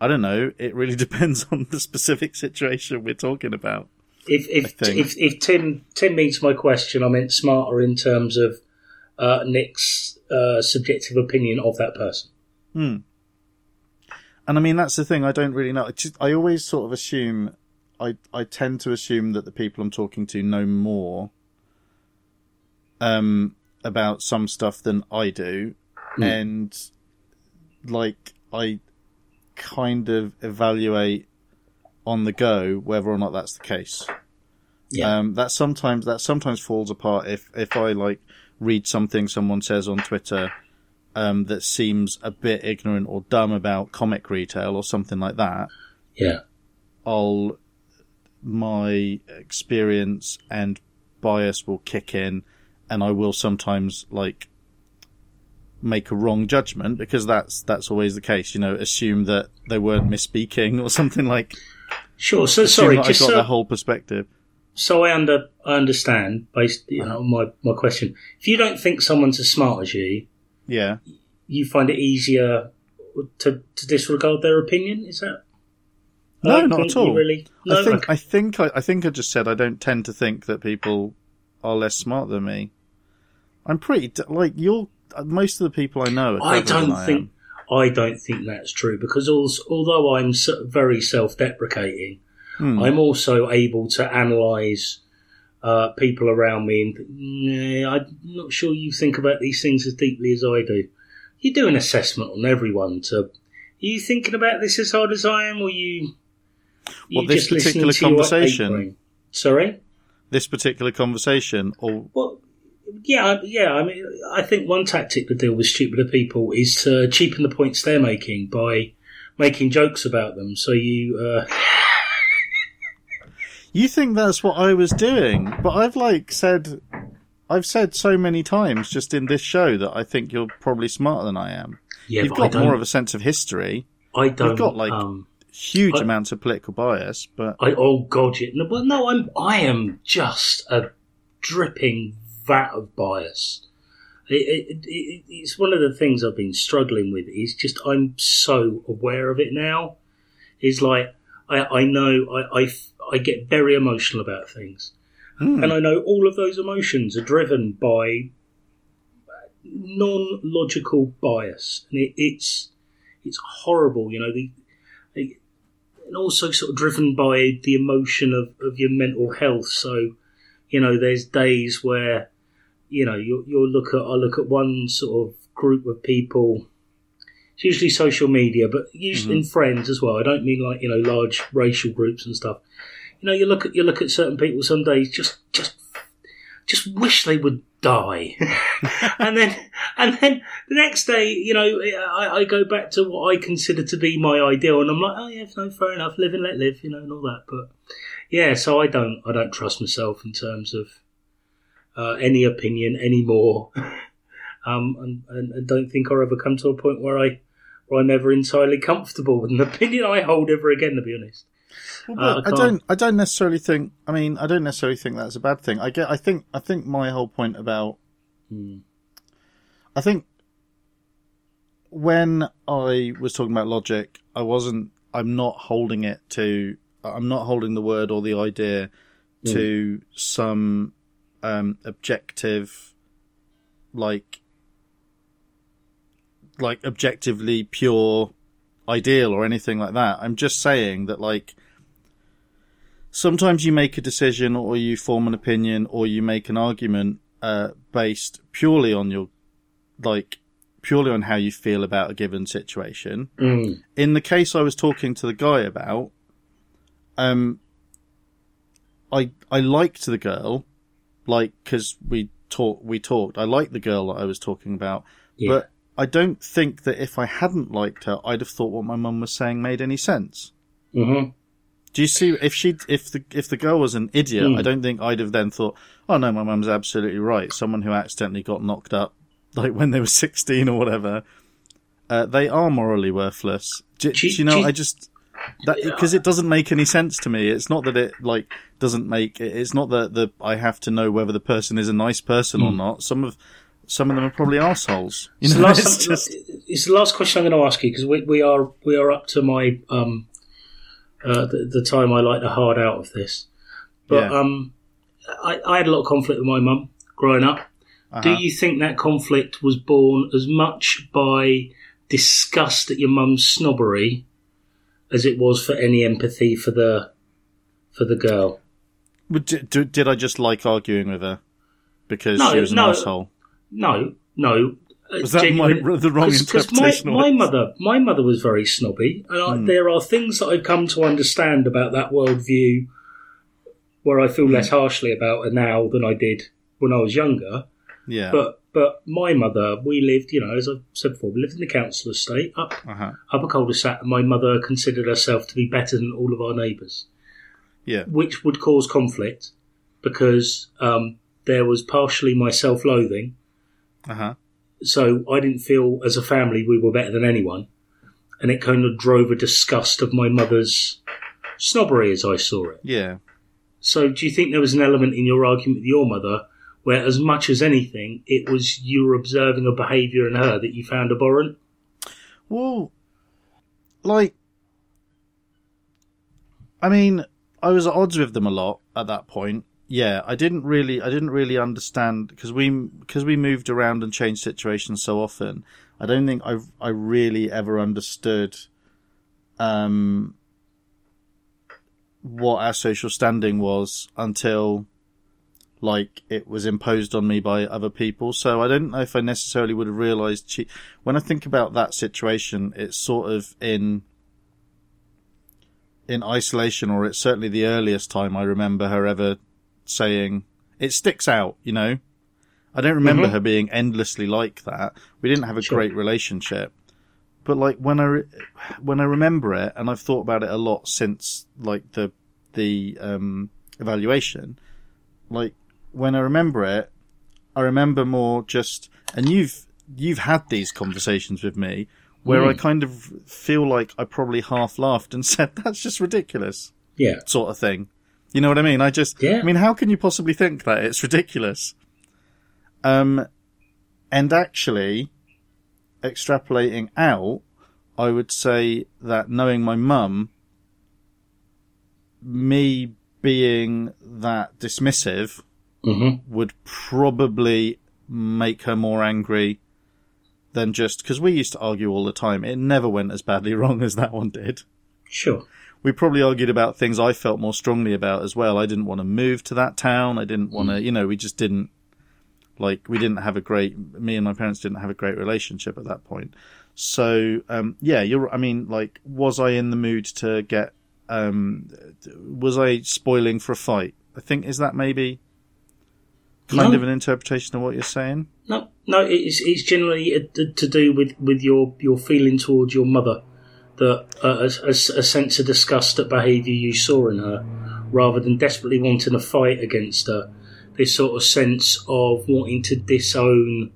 I don't know. It really depends on the specific situation we're talking about. If if if, if Tim Tim means my question, I meant smarter in terms of uh, Nick's uh, subjective opinion of that person. And I mean, that's the thing. I don't really know. It's just- I always sort of assume, I I tend to assume that the people I'm talking to know more, um, about some stuff than I do, and like I kind of evaluate on the go whether or not that's the case. Yeah. Um, that sometimes that sometimes falls apart if if I like read something someone says on Twitter um, that seems a bit ignorant or dumb about comic retail or something like that. Yeah. I'll my experience and bias will kick in, and I will sometimes like make a wrong judgment because that's that's always the case. You know, assume that they weren't misspeaking or something like. Sure. So assume sorry. I Just got so, the whole perspective. so I under I understand based you know on my my question. If you don't think someone's as smart as you, Yeah. you find it easier to to disregard their opinion. Is that? No, don't at all. Really? No. I think okay. I think I, I think I just said I don't tend to think that people are less smart than me. I'm pretty like you're. Most of the people I know. Are I don't I think am. I don't think that's true because although I'm very self-deprecating, Hmm. I'm also able to analyse uh, people around me and nah, I'm not sure you think about these things as deeply as I do. You do an assessment on everyone. To are you thinking about this as hard as I am, or you? you this particular to your ape conversation? Sorry. This particular conversation, or Well, yeah, I- yeah. I mean, I think one tactic to deal with stupider people is to cheapen the points they're making by making jokes about them. So you, uh, you think that's what I was doing, but I've like said, I've said so many times just in this show that I think you're probably smarter than I am. yeah, You've got more of a sense of history, I don't. got, like- um, huge I- amounts of political bias, but I oh god, yeah. No, well, no, I'm. I am just a dripping vat of bias. It, it, it, it's one of the things I've been struggling with. Is just I'm so aware of it now. Is like I, I know I, I I get very emotional about things, Hmm. and I know all of those emotions are driven by non-logical bias, and it, it's it's horrible. You know the, the and also sort of driven by the emotion of, of your mental health. So, you know, there's days where you know, you'll, you'll look at I look at one sort of group of people. It's usually social media, but usually mm-hmm. in friends as well. I don't mean like you know large racial groups and stuff. You know, you look at you look at certain people some days just just just wish they would die, and then and then the next day, you know, I, I go back to what I consider to be my ideal, and I'm like, oh yeah, no, fair enough, live and let live, you know, and all that. But yeah, so I don't I don't trust myself in terms of uh, any opinion anymore. um, and, and, and don't think I'll ever come to a point where I where I'm ever entirely comfortable with an opinion I hold ever again. To be honest, Well, Uh, I I, don't. I don't necessarily think. I mean, I don't necessarily think that's a bad thing. I get. I think. I think my whole point about. Hmm. I think when I was talking about logic, I wasn't. I'm not holding it to. I'm not holding the word or the idea to some um, objective, like, like objectively pure ideal or anything like that. I'm just saying that like sometimes you make a decision or you form an opinion or you make an argument uh, based purely on your like purely on how you feel about a given situation. Mm. In the case I was talking to the guy about, um, I I liked the girl, like because we talked we talked. I liked the girl that I was talking about, Yeah. but I don't think that if I hadn't liked her, I'd have thought what my mum was saying made any sense. hmm Do you see if she if the if the girl was an idiot, Mm. I don't think I'd have then thought, oh no, my mum's absolutely right. Someone who accidentally got knocked up, like when they were sixteen or whatever, uh, they are morally worthless. Do, Do you- do you know? I just that because it doesn't make any sense to me. It's not that it like doesn't make. It's not that the I have to know whether the person is a nice person or not. Some of some of them are probably assholes. You It's the last, it's just it's the last question I'm going to ask you because we, we are we are up to my um uh, the, the time I like to hard out of this. But Yeah. um, I, I had a lot of conflict with my mum growing up. Do Uh-huh. you think that conflict was born as much by disgust at your mum's snobbery as it was for any empathy for the for the girl? Did, did, did I just like arguing with her because No, she was an no. asshole? No, no. Was that my, genuine- the wrong 'Cause- 'cause interpretation? My, my mother, my mother was very snobby, and I, Hmm. there are things that I've come to understand about that worldview where I feel less harshly about her now than I did when I was younger. Yeah. But but my mother, we lived, you know, as I've said before, we lived in the council estate up uh-huh. up a cul-de-sac, and my mother considered herself to be better than all of our neighbours, Yeah. which would cause conflict because um, there was partially my self-loathing Uh-huh. so I didn't feel as a family we were better than anyone, and it kind of drove a disgust of my mother's snobbery as I saw it. Yeah. So, do you think there was an element in your argument with your mother where, as much as anything, it was you were observing a behaviour in her that you found abhorrent? Well, like, I mean, I was at odds with them a lot at that point. Yeah, I didn't really, I didn't really understand because we, because we moved around and changed situations so often. I don't think I, I really ever understood, um, what our social standing was until, like, it was imposed on me by other people. So I don't know if I necessarily would have realized she, when I think about that situation, it's sort of in in isolation, or it's certainly the earliest time I remember her ever saying it sticks out. You know, I don't remember Mhm. her being endlessly like that. We didn't have a Sure. great relationship, but like when I re- when I remember it, and I've thought about it a lot since like the the um, evaluation, like when I remember it, I remember more just, and you've you've had these conversations with me where I kind of feel like I probably half laughed and said, "That's just ridiculous," Yeah. sort of thing. You know what I mean? I just, Yeah. I mean, how can you possibly think that it's ridiculous? Um, and actually, extrapolating out, I would say that knowing my mum, me being that dismissive hmm would probably make her more angry than just because we used to argue all the time. It never went as badly wrong as that one did. Sure. We probably argued about things I felt more strongly about as well. I didn't want to move to that town. I didn't want to, you know, we just didn't. Like we didn't have a great, me and my parents didn't have a great relationship at that point. So, um, yeah, you're, I mean, like, was I in the mood to get, um, was I spoiling for a fight? I think, is that maybe kind No. of an interpretation of what you're saying? No, no, it's it's generally uh, to do with, with your, your feeling towards your mother, that uh, a, a, a sense of disgust at behaviour you saw in her, rather than desperately wanting to fight against her. This sort of sense of wanting to disown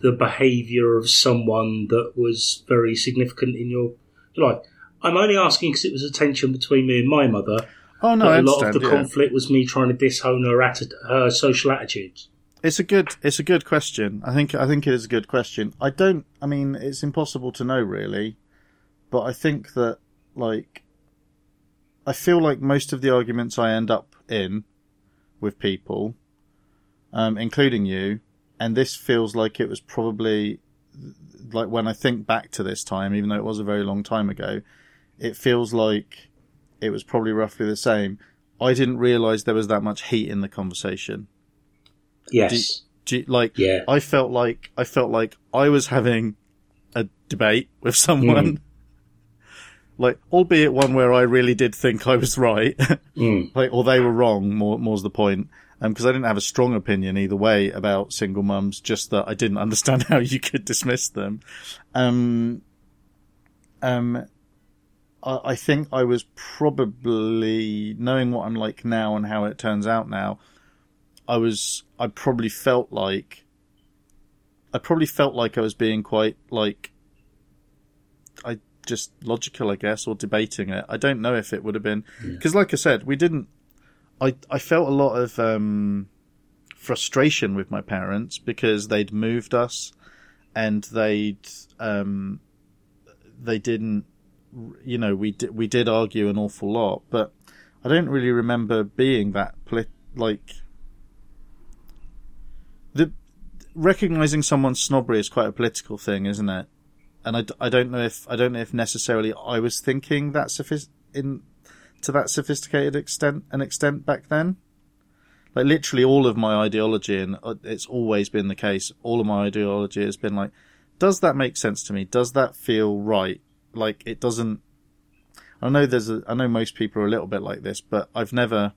the behaviour of someone that was very significant in your life. I'm only asking because it was a tension between me and my mother. Oh, no, but a lot of the yeah. conflict was me trying to disown her, atti- her social attitudes. It's a good, it's a good question. I think, I think it is a good question. I don't, I mean, it's impossible to know really, but I think that, like, I feel like most of the arguments I end up in with people, um, including you, and this feels like it was probably, like when I think back to this time, even though it was a very long time ago, it feels like it was probably roughly the same. I didn't realise there was that much heat in the conversation. Yes. Do you, like Yeah. I felt like I felt like I was having a debate with someone, like albeit one where I really did think I was right, Mm. like or they were wrong. More more's the point, because I didn't have a strong opinion either way about single mums. Just that I didn't understand how you could dismiss them. Um, um, I, think I was probably knowing what I'm like now and how it turns out now. I was, I probably felt like, I probably felt like I was being quite like, I just logical, I guess, or debating it. I don't know if it would have been because, like I said, we didn't. I I felt a lot of um, frustration with my parents because they'd moved us, and they'd um, they didn't. You know, we did we did argue an awful lot, but I don't really remember being that polit- like the recognizing someone's snobbery is quite a political thing, isn't it? And I, I don't know if I don't know if necessarily I was thinking that sophis- in to that sophisticated extent an extent back then. Like literally all of my ideology, and uh, it's always been the case. All of my ideology has been like, does that make sense to me? Does that feel right? Like it doesn't. I know there's a. I know most people are a little bit like this, but I've never.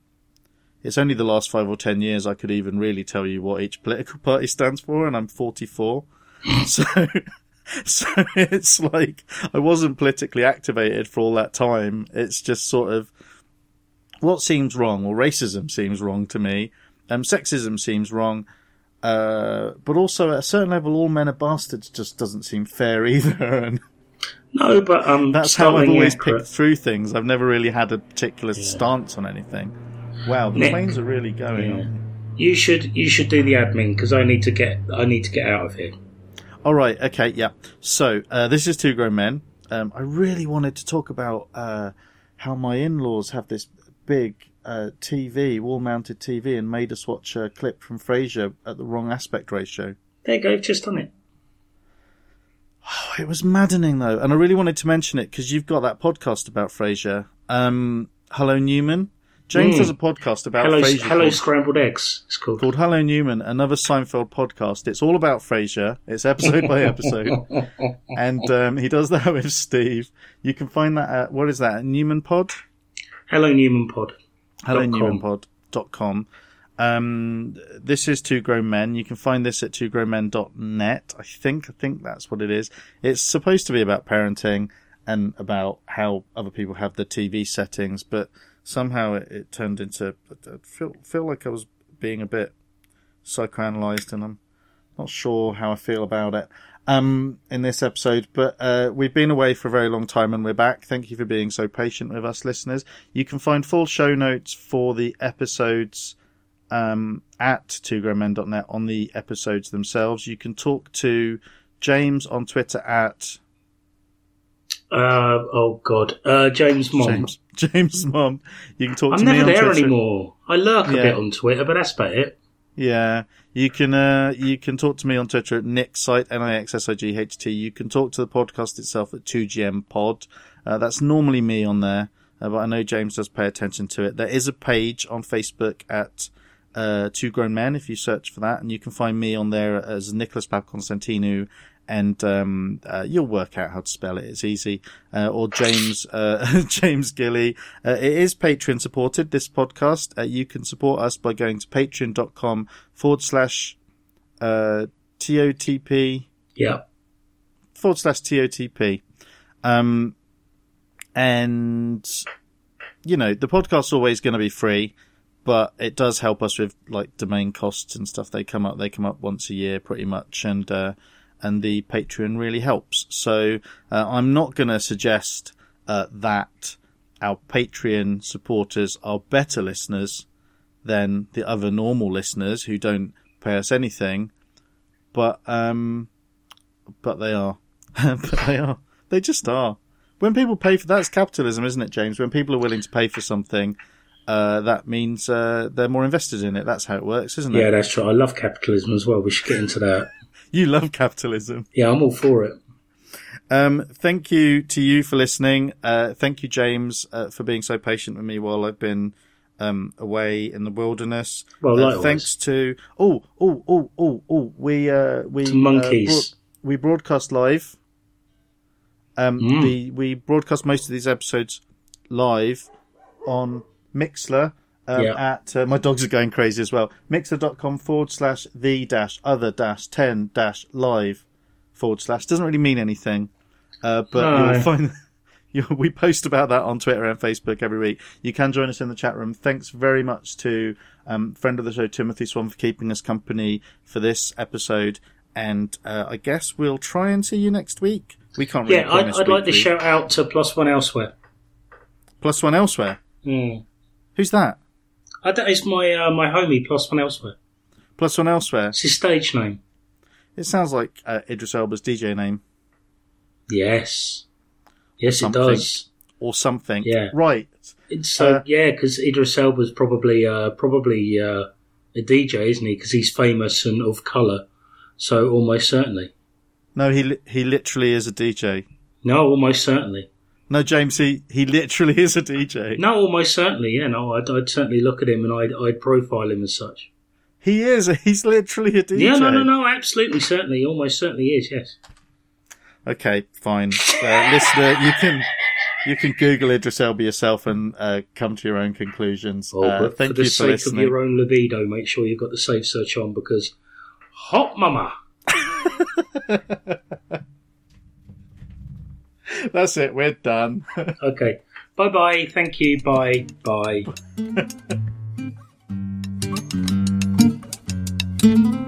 It's only the last five or ten years I could even really tell you what each political party stands for, and I'm 44. so, so it's like I wasn't politically activated for all that time. It's just sort of what seems wrong. Well, racism seems wrong to me. Um, sexism seems wrong. Uh, but also at a certain level, all men are bastards just doesn't seem fair either. And No, but um, that's how I've always accurate- picked through things. I've never really had a particular stance on anything. Wow, the Nick. planes are really going Yeah. on. You should you should do the admin because I need to get I need to get out of here. All right, okay, yeah. So uh, this is two grown men. Um, I really wanted to talk about uh, how my in-laws have this big uh, TV, wall-mounted TV, and made us watch a clip from Frasier at the wrong aspect ratio. There you go, just done it. Oh, it was maddening though, and I really wanted to mention it because you've got that podcast about Frasier. Um, Hello Newman. James Mm. does a podcast about Hello, Frasier hello, called, scrambled eggs. It's called. called Hello Newman, another Seinfeld podcast. It's all about Frasier. It's episode by episode. and um, he does that with Steve. You can find that at what is that? Newman Pod. Hello, Newman Pod. Hello Newman Pod Dot com. Um, this is Two Grown Men. You can find this at twogrownmen.net. I think, I think that's what it is. It's supposed to be about parenting and about how other people have the TV settings, but somehow it, it turned into, I feel, feel like I was being a bit psychoanalyzed and I'm not sure how I feel about it um, in this episode, but uh, we've been away for a very long time and we're back. Thank you for being so patient with us, listeners. You can find full show notes for the episodes um, at twogrownmen.net on the episodes themselves. You can talk to James on Twitter at Uh, oh God, uh, James Mom. James James Mom. You can talk I'm to me never there anymore. I lurk a bit on Twitter, but that's about it. Yeah, you can uh, you can talk to me on Twitter at Nixsight N I X S I G H T. You can talk to the podcast itself at Two GM Pod. Uh, that's normally me on there, uh, but I know James does pay attention to it. There is a page on Facebook at uh, Two Grown Men if you search for that, and you can find me on there as Nicholas Papaconstantinou, and um, uh, you'll work out how to spell it. It's easy. Uh, or James uh, James Gilly. Uh, it is Patreon supported. This podcast. Uh, you can support us by going to patreon.com forward slash uh, TOTP Yeah. forward slash TOTP. Um, and, you know, the podcast's always going to be free, but it does help us with like domain costs and stuff. They come up, they come up once a year pretty much. And, uh, and the Patreon really helps. So, uh, I'm not going to suggest, uh, that our Patreon supporters are better listeners than the other normal listeners who don't pay us anything. But, um, but they are. but they are. They just are. When people pay for that's capitalism, isn't it, James? When people are willing to pay for something, uh, that means uh, they're more invested in it. That's how it works, isn't it? Yeah, that's true. I love capitalism as well. We should get into that. You love capitalism. Yeah, I'm all for it. Um, thank you to you for listening. Uh, thank you, James, uh, for being so patient with me while I've been um, away in the wilderness. Well, Uh, thanks to oh oh oh oh oh we uh, we To monkeys. broad- we broadcast live. Um, Mm. the we broadcast most of these episodes live on Mixlr. Um, Yeah. At uh, my dogs are going crazy as well. Mixlr.com forward slash the dash other dash ten dash live forward slash doesn't really mean anything, uh, but No. you'll find you, we post about that on Twitter and Facebook every week. You can join us in the chat room. Thanks very much to um, friend of the show Timothy Swan for keeping us company for this episode, and uh, I guess we'll try and see you next week. We can't really Yeah, I'd, I'd like to shout out to Plus One Elsewhere. plus one elsewhere. Mm. Who's that? I don't, it's my uh, my homie Plus One Elsewhere. Plus one elsewhere. It's his stage name. It sounds like uh, Idris Elba's DJ name Yes, yes, Something. it does. or something. Yeah. Right. It's so Uh, yeah, because Idris Elba's probably uh, probably uh, a DJ, isn't he? Because he's famous and of colour. So almost certainly. No, he li- he literally is a DJ. No, almost certainly. No, James, he, he literally is a DJ. No, almost certainly. Yeah, no, I'd, I'd certainly look at him and I'd, I'd profile him as such. He is. He's literally a DJ. Yeah, no, no, no, absolutely, certainly, almost certainly is. Yes. Okay, fine. Uh, listener, you can you can Google Idris Elba yourself and uh, come to your own conclusions. Oh, uh, thank for the you for sake listening. of your own libido, make sure you've got the safe search on because hot mama. That's it. We're done. okay. Bye bye. Thank you. Bye. Bye.